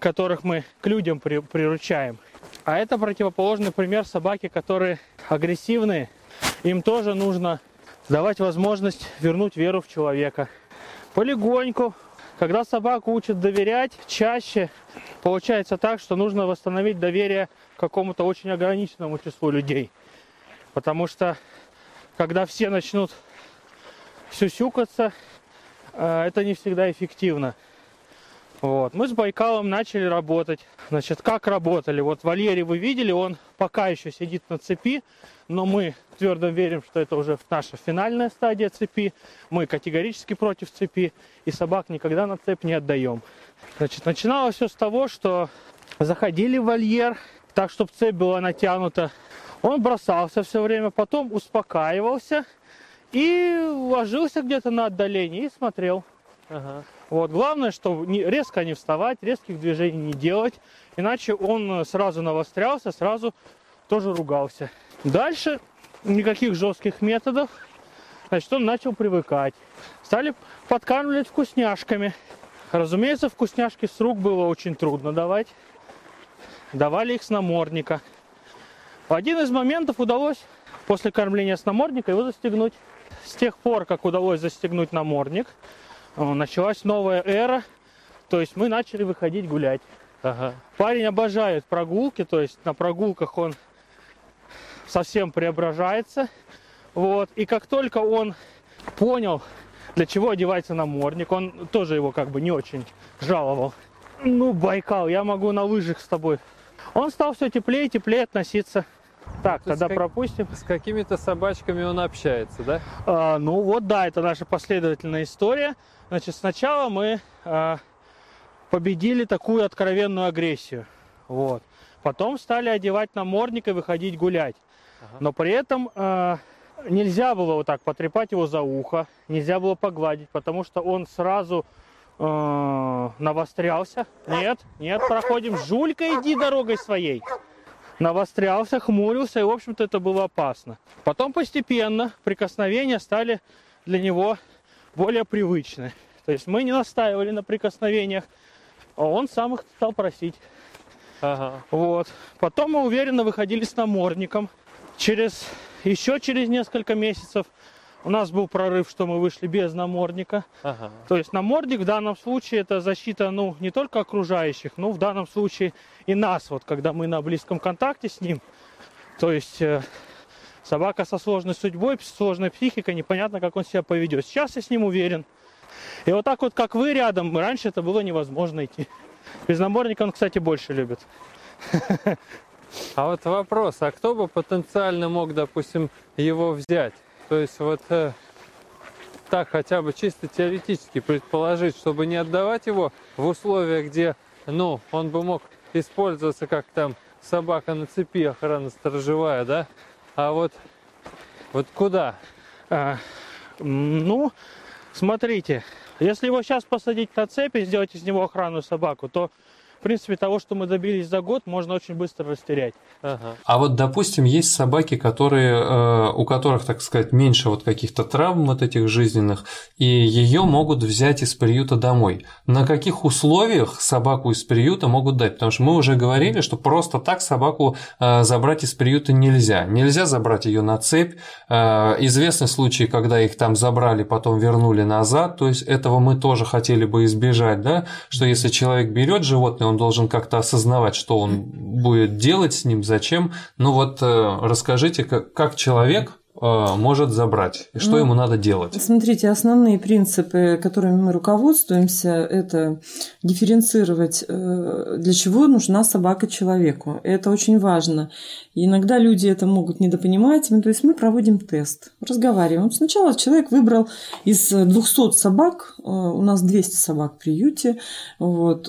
которых мы к людям при, приручаем. А это противоположный пример собаки, которые агрессивные. Им тоже нужно давать возможность вернуть веру в человека. Полегоньку, когда собаку учат доверять, чаще получается так, что нужно восстановить доверие к какому-то очень ограниченному числу людей. Потому что когда все начнут сюсюкаться, э, это не всегда эффективно. Вот. Мы с Байкалом начали работать. Значит, как работали? Вот в вольере вы видели, он пока еще сидит на цепи, но мы твердо верим, что это уже наша финальная стадия цепи. Мы категорически против цепи и собак никогда на цепь не отдаем. Значит, начиналось все с того, что заходили в вольер, так, чтобы цепь была натянута. Он бросался все время, потом успокаивался и ложился где-то на отдалении и смотрел. Ага. Вот. Главное, что резко не вставать, резких движений не делать, иначе он сразу навострялся, сразу тоже ругался. Дальше никаких жестких методов. Значит, он начал привыкать. Стали подкармливать вкусняшками. Разумеется, вкусняшки с рук было очень трудно давать. Давали их с намордника. Один из моментов удалось после кормления с намордника его застегнуть. С тех пор, как удалось застегнуть намордник, началась новая эра. То есть мы начали выходить гулять. Ага. Парень обожает прогулки, то есть на прогулках он совсем преображается. Вот. И как только он понял, для чего одевается намордник, он тоже его как бы не очень жаловал. Ну, Байкал, я могу на лыжах с тобой Он стал все теплее и теплее относиться. Так, есть тогда как- пропустим. С какими-то собачками он общается, да? А, ну вот, да, это наша последовательная история. Значит, сначала мы а, победили такую откровенную агрессию. Вот. Потом стали одевать намордник и выходить гулять. Ага. Но при этом а, нельзя было вот так потрепать его за ухо, нельзя было погладить, потому что он сразу а, навострялся. Нет, нет, проходим. Жулька, иди дорогой своей. Навострялся, хмурился, и, в общем-то, это было опасно. Потом постепенно прикосновения стали для него более привычны. То есть мы не настаивали на прикосновениях, а он сам их стал просить. Ага. Вот. Потом мы уверенно выходили с намордником. Через еще через несколько месяцев у нас был прорыв, что мы вышли без намордника. Ага. То есть намордник в данном случае это защита, ну, не только окружающих, но в данном случае и нас, вот когда мы на близком контакте с ним. То есть э, собака со сложной судьбой, сложной психикой, непонятно, как он себя поведет. Сейчас я с ним уверен. И вот так вот, как вы рядом, раньше это было невозможно идти. Без намордника он, кстати, больше любит. А вот вопрос, а кто бы потенциально мог, допустим, его взять? То есть вот э, так хотя бы чисто теоретически предположить, чтобы не отдавать его в условиях, где, ну, он бы мог использоваться как там собака на цепи, охрана сторожевая, да? А вот, вот куда? А, ну, смотрите, если его сейчас посадить на цепь и сделать из него охранную собаку, то, принципе, того, что мы добились за год, можно очень быстро растерять. Ага. А вот, допустим, есть собаки, которые, э, у которых, так сказать, меньше вот каких-то травм вот этих жизненных, и ее могут взять из приюта домой. На каких условиях собаку из приюта могут дать? Потому что мы уже говорили, что просто так собаку э, забрать из приюта нельзя. Нельзя забрать ее на цепь. Э, Известны случаи, когда их там забрали, потом вернули назад. То есть этого мы тоже хотели бы избежать, да? Что если человек берет животное, он должен как-то осознавать, что он будет делать с ним, зачем. Ну вот э, расскажите, как, как человек э, может забрать и что Ну, ему надо делать. Смотрите, основные принципы, которыми мы руководствуемся, это дифференцировать, э, для чего нужна собака человеку. Это очень важно. И иногда люди это могут недопонимать. Ну, То есть мы проводим тест, разговариваем. Сначала человек выбрал из 200 собак, у нас 200 собак в приюте, вот,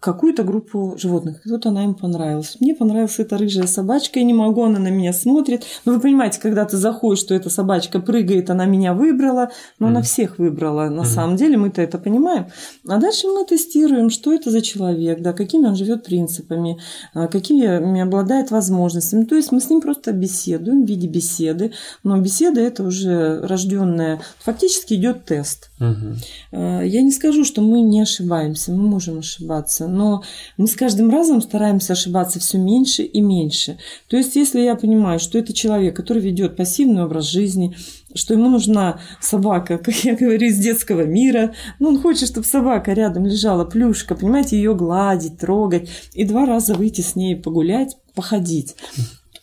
какую-то группу животных. И вот она им понравилась. Мне понравилась эта рыжая собачка, я не могу, она на меня смотрит. Но вы понимаете, когда ты заходишь, что эта собачка прыгает, она меня выбрала, но она Мгм. всех выбрала. На Мгм. самом деле мы-то это понимаем. А дальше мы тестируем, что это за человек, да, какими он живет принципами, а, какими обладает возможностями. То есть мы с ним просто беседуем в виде беседы. Но беседа это уже рожденная. Фактически идет тест. Э, Я не скажу, что мы не ошибаемся, мы можем ошибаться, но мы с каждым разом стараемся ошибаться все меньше и меньше. То есть, если я понимаю, что это человек, который ведет пассивный образ жизни, что ему нужна собака, как я говорю, из детского мира, ну, он хочет, чтобы собака рядом лежала, плюшка, понимаете, ее гладить, трогать, и два раза выйти с ней погулять, походить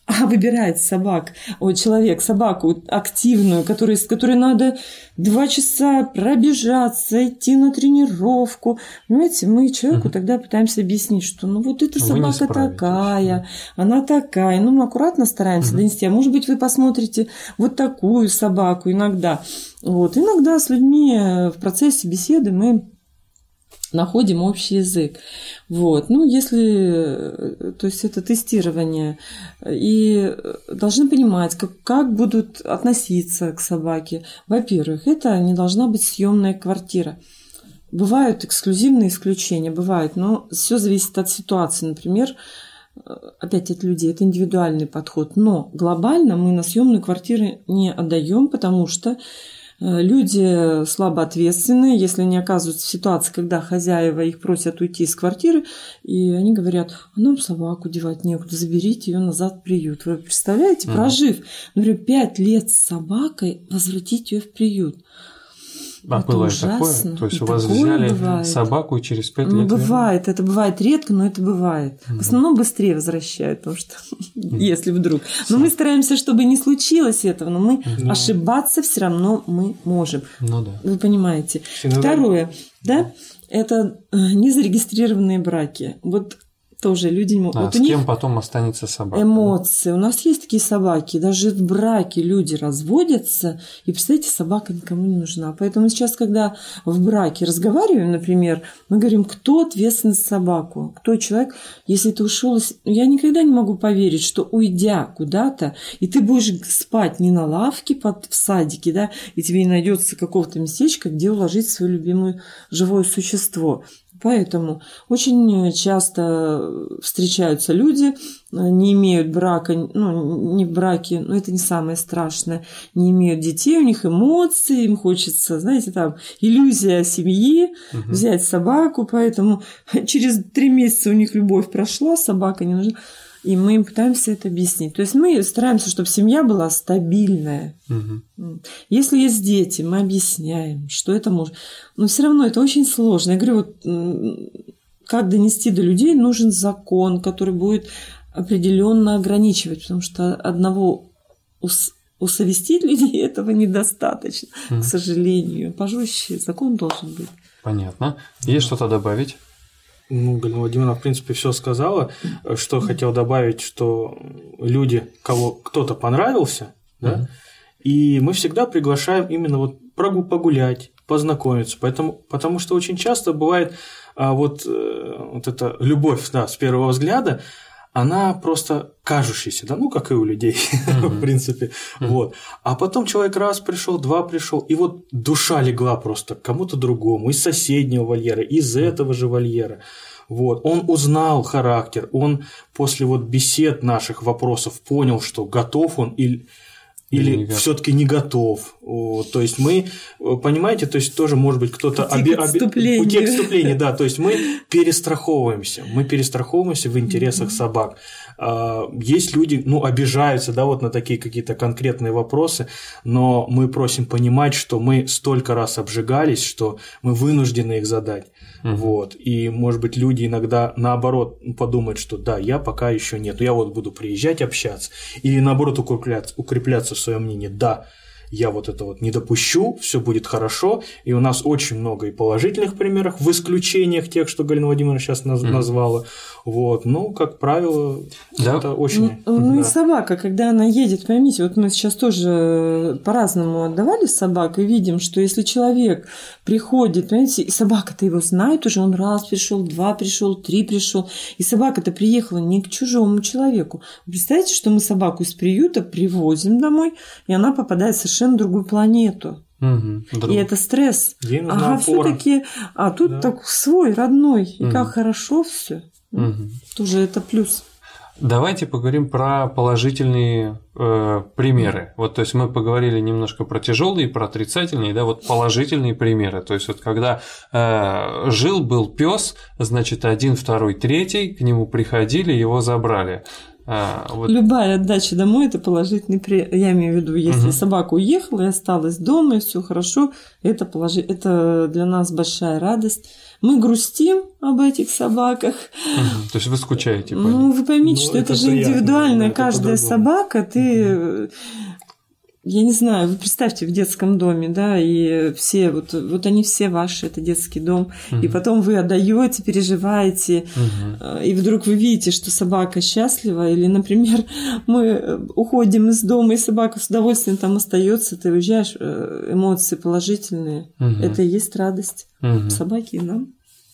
а выбирает собак, ой, человек, собаку активную, которой, с которой надо два часа пробежаться, идти на тренировку. Понимаете, мы человеку Мгм. тогда пытаемся объяснить, что ну вот эта Вы собака такая, она такая. Ну, мы аккуратно стараемся Мгм. донести. А может быть, вы посмотрите вот такую собаку иногда. Вот. Иногда с людьми в процессе беседы мы находим общий язык. Вот. Ну, если, э, то есть это тестирование, и должны понимать, как, как будут относиться к собаке. Во-первых, это не должна быть съемная квартира. Бывают эксклюзивные исключения, бывают, но все зависит от ситуации. Например, э, опять от людей, это индивидуальный подход. Но глобально мы на съемную квартиру не отдаем, потому что люди слабо ответственные, если они оказываются в ситуации, когда хозяева их просят уйти из квартиры, и они говорят, а нам собаку девать некуда, заберите ее назад в приют. Вы представляете, прожив, например, пять лет с собакой, возвратить ее в приют. А Это бывает ужасно. такое? То есть И у вас взяли бывает. собаку и через пять Ну, лет вернули? бывает, это бывает редко, но это бывает. Мгм. В основном быстрее возвращают, потому что если вдруг. Но мы стараемся, чтобы не случилось этого, но мы Ну. ошибаться все равно мы можем. Ну да. Вы понимаете. Иногда- Второе, да, это э, незарегистрированные браки. Вот тоже люди не могут. А вот с кем потом останется собака? эмоции. У нас есть такие собаки, даже в браке люди разводятся, и, представляете, собака никому не нужна. Поэтому сейчас, когда в браке разговариваем, например, мы говорим, кто ответственен за собаку, кто человек, если ты ушел, из- я никогда не могу поверить, что уйдя куда-то, и ты будешь спать не на лавке под, в садике, да, и тебе не найдется какого-то местечка, где уложить свое любимое живое существо. Поэтому очень часто встречаются люди, не имеют брака, ну, не в браке, но это не самое страшное, не имеют детей, у них эмоции, им хочется, знаете, там, иллюзия семьи, Мгм. взять собаку, поэтому через три месяца у них любовь прошла, собака не нужна, и мы им пытаемся это объяснить. То есть мы стараемся, чтобы семья была стабильная. М. Если есть дети, мы объясняем, что это может. Но все равно это очень сложно. Я говорю, вот как донести до людей, нужен закон, который будет определенно ограничивать, потому что одного ус- усовестить людей этого недостаточно, Мгм. к сожалению. Пожестче закон должен быть. Понятно. Есть что-то добавить? Ну, Галина Владимировна, в принципе, все сказала. Что хотел добавить, что люди, кого кто-то понравился, да, и мы всегда приглашаем именно вот погулять, познакомиться. Поэтому, потому что очень часто бывает а, вот, э, вот эта любовь да, с первого взгляда, она просто кажущаяся, да, ну, как и у людей, в принципе. Вот. А потом человек раз пришел, два пришел, и вот душа легла просто к кому-то другому, из соседнего вольера, из этого же вольера. Вот. Он узнал характер, он после вот бесед наших вопросов понял, что готов он или, Или не все-таки не готов. Вот. То есть мы, э, понимаете, то есть тоже может быть кто-то Пути к отступлению. пути к отступлению, да, то есть мы перестраховываемся, мы перестраховываемся в интересах собак. А, Есть люди, ну, обижаются, да, вот на такие какие-то конкретные вопросы, но мы просим понимать, что мы столько раз обжигались, что мы вынуждены их задать. Мгм. Вот. И, может быть, люди иногда наоборот подумают, что да, я пока еще нет, я вот буду приезжать общаться. Или наоборот укрепляться, укрепляться в своем мнении, да, я вот это вот не допущу, все будет хорошо. И у нас очень много и положительных примеров, в исключениях тех, что Галина Владимировна сейчас наз- Мгм. назвала. Вот. Ну, как правило, Да. это очень... Ну, ну и да. собака, когда она едет, поймите, вот мы сейчас тоже э, по-разному отдавали собак и видим, что если человек приходит, понимаете, и собака-то его знает уже, он раз пришел, два пришел, три пришел, и собака-то приехала не к чужому человеку. Вы представляете, что мы собаку из приюта привозим домой, и она попадает в совершенно другую планету. Друг. И это стресс. Ей нужна Ага, все-таки, а тут Да. так свой, родной, и Мгм. как хорошо все. Мгм. Тоже это плюс. Давайте поговорим про положительные э, примеры. Вот, то есть мы поговорили немножко про тяжелые, про отрицательные, да, вот положительные примеры. То есть вот когда э, жил был пес, значит один, второй, третий к нему приходили, его забрали. А, вот, Любая отдача домой это положительный при... Я имею в виду, если Мгм. собака уехала и осталась дома, и все хорошо, это, положи... это для нас большая радость. Мы грустим об этих собаках. мгм. то есть вы скучаете по Ну, ним. вы поймите, Ну, что это, это же приятно, индивидуально. да, это Каждая по-другому. собака, ты. э, Я не знаю, вы представьте в детском доме, да, и все, вот, вот они все ваши, это детский дом, и Мгм. потом вы отдаете, переживаете. Э, и вдруг вы видите, что собака счастлива, или, например, мы э, уходим из дома, и собака с удовольствием там остается, ты уезжаешь, э, эмоции положительные. Мгм. Это и есть радость Мгм. собаки и нам.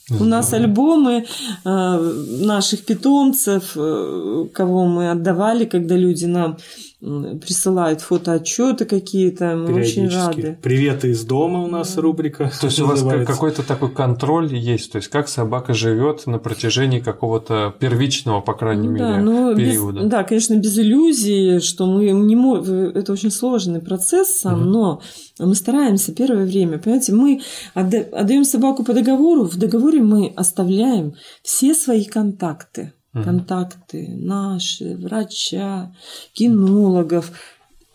У Здорово. нас альбомы э, наших питомцев, э, кого мы отдавали, когда люди нам присылают фотоотчеты какие-то, мы очень рады. Приветы из дома у нас рубрика. То есть у вас какой-то такой контроль есть, то есть как собака живет на протяжении какого-то первичного, по крайней Ну да, мере, без- периода. да, конечно, без иллюзий, что мы не можем... Это очень сложный процесс сам, но мы стараемся первое время. Понимаете, мы отда- отдаем собаку по договору, в договоре мы оставляем все свои контакты. Контакты наши, врача, кинологов.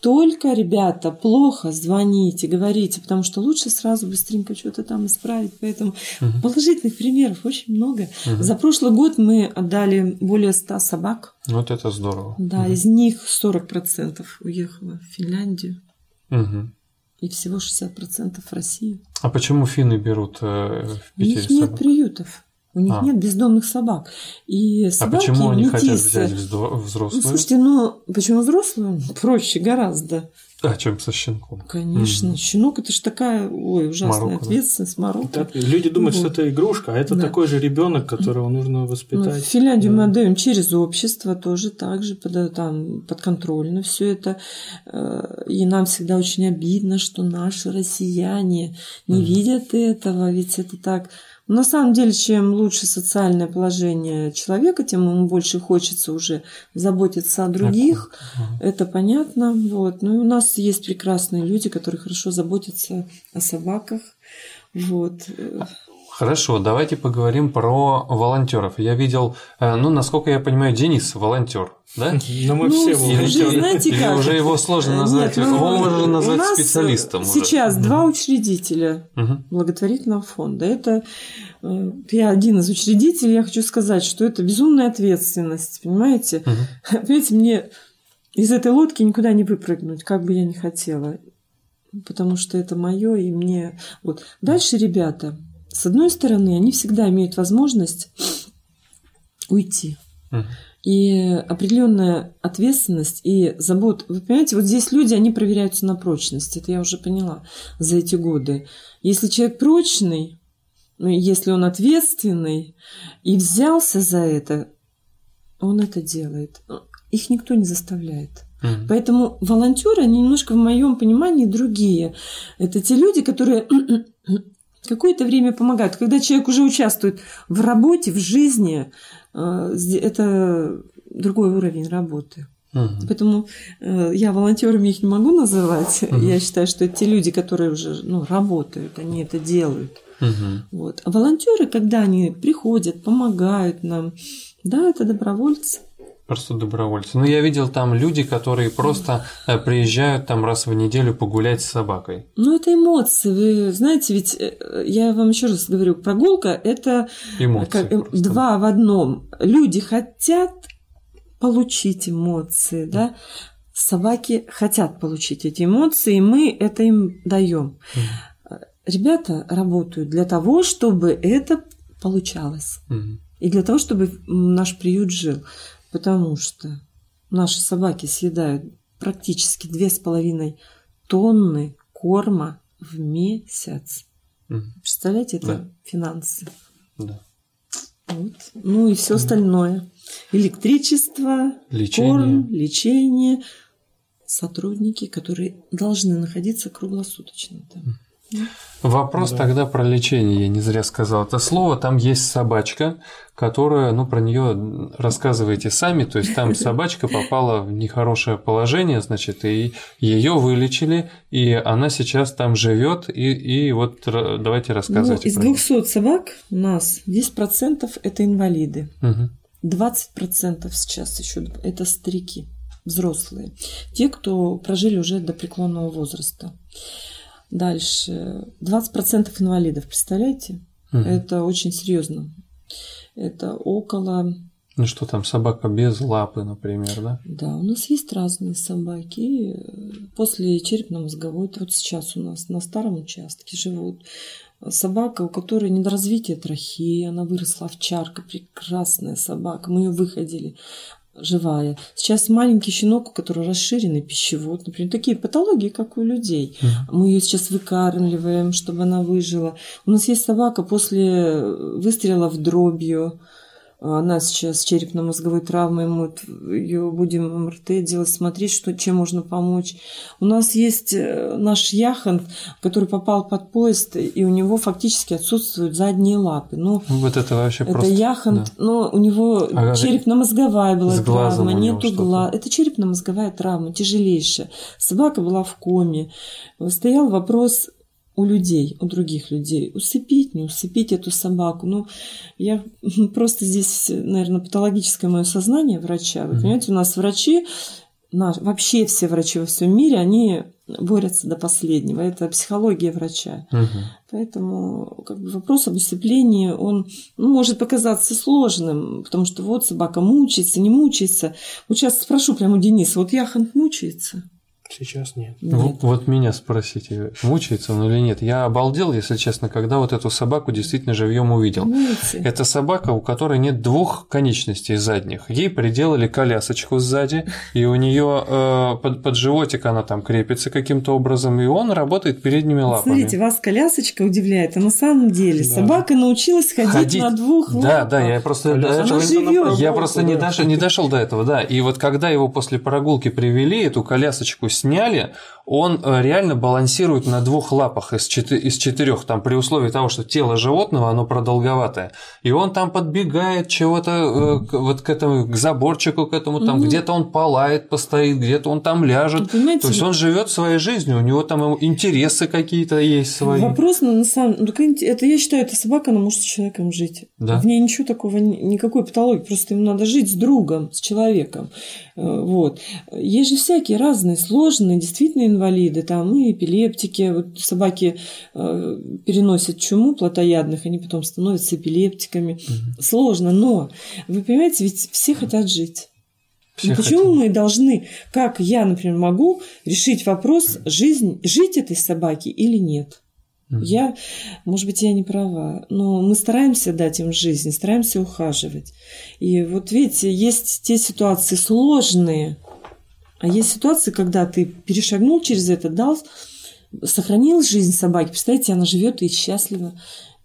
Только, ребята, плохо звоните, говорите, потому что лучше сразу быстренько что-то там исправить. Поэтому Мгм. положительных примеров очень много. Мгм. За прошлый год мы отдали более 100 собак. Вот это здорово. Да, Мгм. из них 40% уехало в Финляндию Мгм. и всего 60% в Россию. А почему финны берут э, в У них Питере нет собак? приютов. У них А. нет бездомных собак. И А собаки почему они хотят метисы. взять вздо- Ну, взрослую? слушайте, ну почему взрослую? Проще гораздо. А чем со щенком? Конечно. Мгм. Щенок это ж такая, ой, ужасная Морока, да. ответственность, морока. Так, люди думают, Вот. что это игрушка, а это Да. такой же ребенок, которого нужно Ну, в воспитать. Финляндию мы Да. отдаем через общество тоже так же под, там, подконтрольно все это. Э, И нам всегда очень обидно, что наши россияне не Мгм. видят этого, ведь это так. На самом деле, чем лучше социальное положение человека, тем ему больше хочется уже заботиться о других. Ага. Это понятно. Вот. Ну и у нас есть прекрасные люди, которые хорошо заботятся о собаках. Вот. Хорошо, давайте поговорим про волонтеров. Я видел, э, ну, насколько я понимаю, Денис волонтер, да? Но мы Ну, все волонтеры. знаете Или как? уже его сложно назвать, Нет, ну, его можно назвать специалистом. уже. Сейчас два учредителя благотворительного фонда. Это э, я один из учредителей. Я хочу сказать, что это безумная ответственность, понимаете? Мгм. Понимаете, мне из этой лодки никуда не выпрыгнуть, как бы я ни хотела. Потому что это мое, и мне... Вот. Дальше, ребята, с одной стороны, они всегда имеют возможность уйти. И определенная ответственность и забота. Вы понимаете, вот здесь люди, они проверяются на прочность. Это я уже поняла за эти годы. Если человек прочный, ну, если он ответственный и взялся за это, он это делает. Их никто не заставляет. Мгм. Поэтому волонтеры, они немножко в моем понимании другие. Это те люди, которые какое-то время помогают. Когда человек уже участвует в работе, в жизни, э, это другой уровень работы. Мгм. Поэтому э, я волонтерами их не могу называть. Мгм. Я считаю, что это те люди, которые уже ну, работают, они это делают. Мгм. Вот. А волонтеры, когда они приходят, помогают нам, да, это добровольцы. Просто добровольцы. Ну, я видел там люди, которые просто э, приезжают там раз в неделю погулять с собакой. Ну, это эмоции. Вы знаете, ведь э, я вам еще раз говорю, прогулка – это Эмоции. как, э, два в одном. Люди хотят получить эмоции, да? Собаки хотят получить эти эмоции, и мы это им даем. Ребята работают для того, чтобы это получалось. Мгм. И для того, чтобы наш приют жил. Потому что наши собаки съедают практически две с половиной тонны корма в месяц. Мгм. Представляете, это Да. финансы. Да. Вот. Ну и все остальное. Электричество, Лечение. корм, лечение, сотрудники, которые должны находиться круглосуточно там. Вопрос Да. тогда про лечение, я не зря сказал это слово. Там есть собачка, которая, ну, про нее рассказываете сами. То есть там собачка попала в нехорошее положение, значит, и ее вылечили, и она сейчас там живет. И, и вот давайте Ну, рассказывайте из про неё. 200 собак у нас 10% это инвалиды. Мгм. 20% сейчас еще это старики, взрослые. Те, кто прожили уже до преклонного возраста. Дальше. 20% инвалидов, представляете? Мгм. Это очень серьезно. Это около... Ну что там, собака без лапы, например, да? Да, у нас есть разные собаки. После черепно-мозговой, вот сейчас у нас на старом участке живут собака, у которой недоразвитие трахеи, она выросла овчарка, прекрасная собака, мы ее выходили живая. Сейчас маленький щенок, у которого расширенный пищевод, например, такие патологии, как у людей. Мы ее сейчас выкармливаем, чтобы она выжила. У нас есть собака после выстрела в дробью. Она сейчас с черепно-мозговой травмой, мы ее будем МРТ делать, смотреть, что, чем можно помочь. У нас есть э, наш яхонт, который попал под поезд, и у него фактически отсутствуют задние лапы. Ну, Вот это вообще это просто... яхонт, да. но у него А черепно-мозговая была травма, нету глаз. Это черепно-мозговая травма, тяжелейшая. Собака была в коме. Стоял вопрос у людей, у других людей, усыпить, не усыпить эту собаку. Ну, я просто здесь, наверное, патологическое мое сознание врача. Вы понимаете, у нас врачи, наш, вообще все врачи во всем мире, они борются до последнего. Это психология врача. Мгм. Поэтому как бы, вопрос об усыплении, он ну, может показаться сложным, потому что вот собака мучается, не мучается. Вот сейчас спрошу прямо у Дениса, вот Яхонт мучается? Сейчас нет. Ну, вот меня спросите, мучается он или нет. Я обалдел, если честно, когда вот эту собаку действительно живьем увидел. Понимаете? Это собака, у которой нет двух конечностей задних. Ей приделали колясочку сзади, и у нее э, под, под животик она там крепится каким-то образом, и он работает передними лапами. Смотрите, вас колясочка удивляет, а на самом деле Да. собака научилась ходить, Ходить. на двух Да, лапах. да, я просто до этого- я просто не да. дошел, не дошел до этого, да. И вот когда его после прогулки привели, эту колясочку сняли, он э, реально балансирует на двух лапах из, четы- из четырех, там при условии того, что тело животного, оно продолговатое. И он там подбегает чего-то э, вот к этому, к заборчику, к этому, там Мгм. где-то он полает, постоит, где-то он там ляжет. Понимаете, То есть он живет своей жизнью, у него там интересы какие-то есть свои. Вопрос на, на самом ну, это я считаю, эта собака, она может с человеком жить. Да. В ней ничего такого, ни- никакой патологии, просто ему надо жить с другом, с человеком. Э, Вот. Есть же всякие разные, сложные, действительно инвалиды, там и эпилептики. Вот собаки э, переносят чуму плотоядных, они потом становятся эпилептиками. Сложно, но вы понимаете, ведь все хотят жить. Все Ну, почему хотят. мы должны, как я, например, могу решить вопрос жизнь, жить этой собаке или нет? Мгм. Я, может быть, я не права, но мы стараемся дать им жизнь, стараемся ухаживать. И вот видите, есть те ситуации сложные, а есть ситуации, когда ты перешагнул через это, дал, сохранил жизнь собаки. Представляете, она живет и счастлива.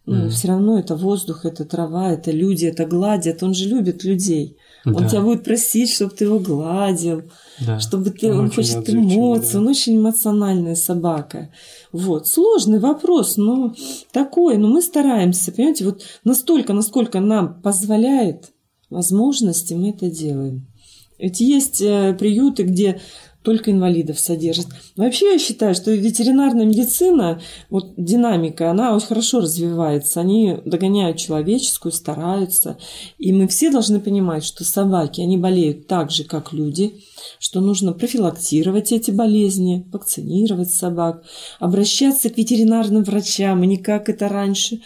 Ну, Мгм. все равно это воздух, это трава, это люди, это гладят. Он же любит людей. Он Да, тебя будет просить, чтобы ты его гладил да. чтобы ты, Он он, хочет эмоций, да. он очень эмоциональная собака. Вот, сложный вопрос, но такой, но мы стараемся, понимаете, вот настолько, насколько нам позволяет возможности, мы это делаем. Ведь есть э, приюты, где только инвалидов содержат. Вообще я считаю, что ветеринарная медицина, вот динамика, она очень хорошо развивается. Они догоняют человеческую, стараются. И мы все должны понимать, что собаки, они болеют так же, как люди, что нужно профилактировать эти болезни, вакцинировать собак, обращаться к ветеринарным врачам, и не как это раньше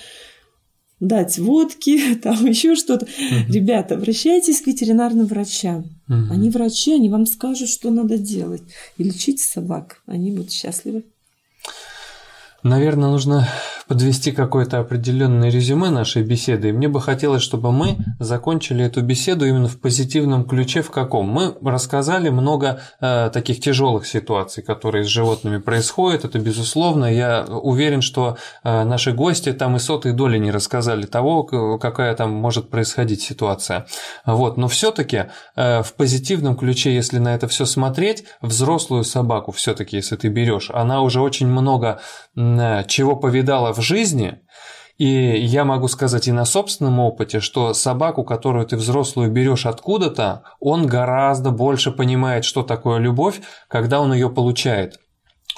дать водки, там еще что-то. Ребята, обращайтесь к ветеринарным врачам. Мгм. Они врачи, они вам скажут, что надо делать. И лечите собак, они будут счастливы. Наверное, нужно подвести какое-то определенное резюме нашей беседы. И мне бы хотелось, чтобы мы закончили эту беседу именно в позитивном ключе. В каком? Мы рассказали много э, таких тяжелых ситуаций, которые с животными происходят. Это безусловно. Я уверен, что э, наши гости там и сотой доли не рассказали того, какая там может происходить ситуация. Вот. Но все-таки э, в позитивном ключе, если на это все смотреть, взрослую собаку все-таки, если ты берешь, она уже очень много чего повидала в жизни, и я могу сказать и на собственном опыте, что собаку, которую ты взрослую берешь откуда-то, он гораздо больше понимает, что такое любовь, когда он ее получает.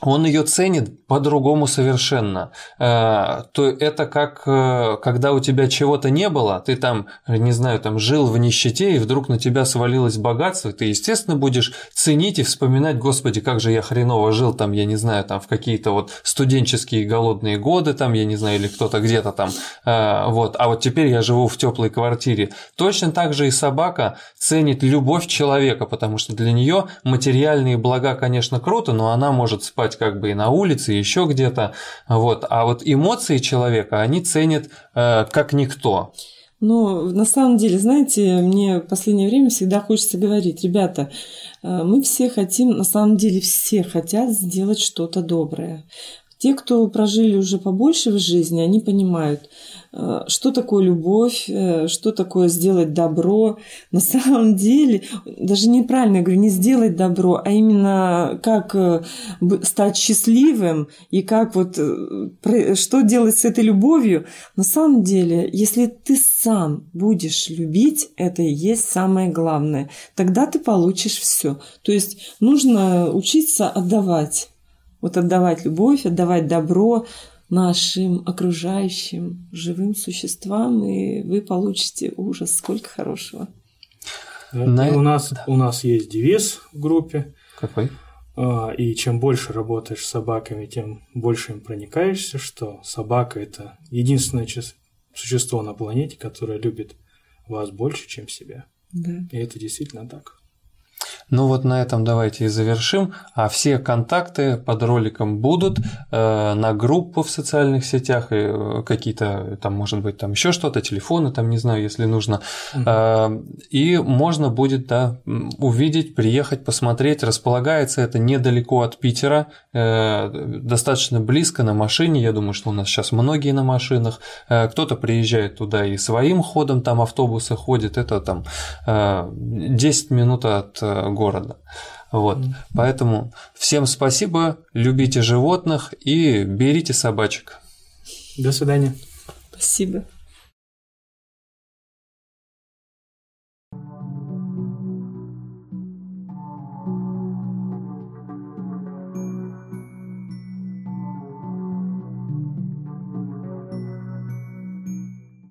Он ее ценит по-другому совершенно. Э, То это как э, когда у тебя чего-то не было, ты там, не знаю, там жил в нищете, и вдруг на тебя свалилось богатство, ты, естественно, будешь ценить и вспоминать, господи, как же я хреново жил там, я не знаю, там в какие-то вот студенческие голодные годы, там, я не знаю, или кто-то где-то там, э, вот, а вот теперь я живу в теплой квартире. Точно так же и собака ценит любовь человека, потому что для нее материальные блага, конечно, круто, но она может спать как бы и на улице, и еще где-то, вот, а вот эмоции человека они ценят э, как никто. Но на самом деле, знаете, мне в последнее время всегда хочется говорить, ребята, э, мы все хотим, на самом деле все хотят сделать что-то доброе. Те, кто прожили уже побольше в жизни, они понимают, что такое любовь, э, что такое сделать добро. На самом деле, даже неправильно я говорю, не сделать добро, а именно как э, стать счастливым и как вот э, что делать с этой любовью. На самом деле, если ты сам будешь любить, это и есть самое главное. Тогда ты получишь все. То есть нужно учиться отдавать. Вот отдавать любовь, отдавать добро нашим окружающим живым существам, и вы получите ужас, сколько хорошего. Да, На- и у, нас, у нас есть девиз в группе, Какой? а, и чем больше работаешь с собаками, тем больше им проникаешься, что собака – это единственное существо на планете, которое любит вас больше, чем себя. Да. И это действительно так. Ну вот на этом давайте и завершим. А все контакты под роликом будут э, на группу в социальных сетях и э, какие-то там, может быть, там еще что-то, телефоны, там не знаю, если нужно. Э, и можно будет да, увидеть, приехать, посмотреть. Располагается это недалеко от Питера, э, достаточно близко на машине. Я думаю, что у нас сейчас многие на машинах. Э, кто-то приезжает туда и своим ходом, там автобусы ходят. Это там э, 10 минут от э, города. Вот. Mm. Поэтому всем спасибо, любите животных и берите собачек. До свидания. Спасибо.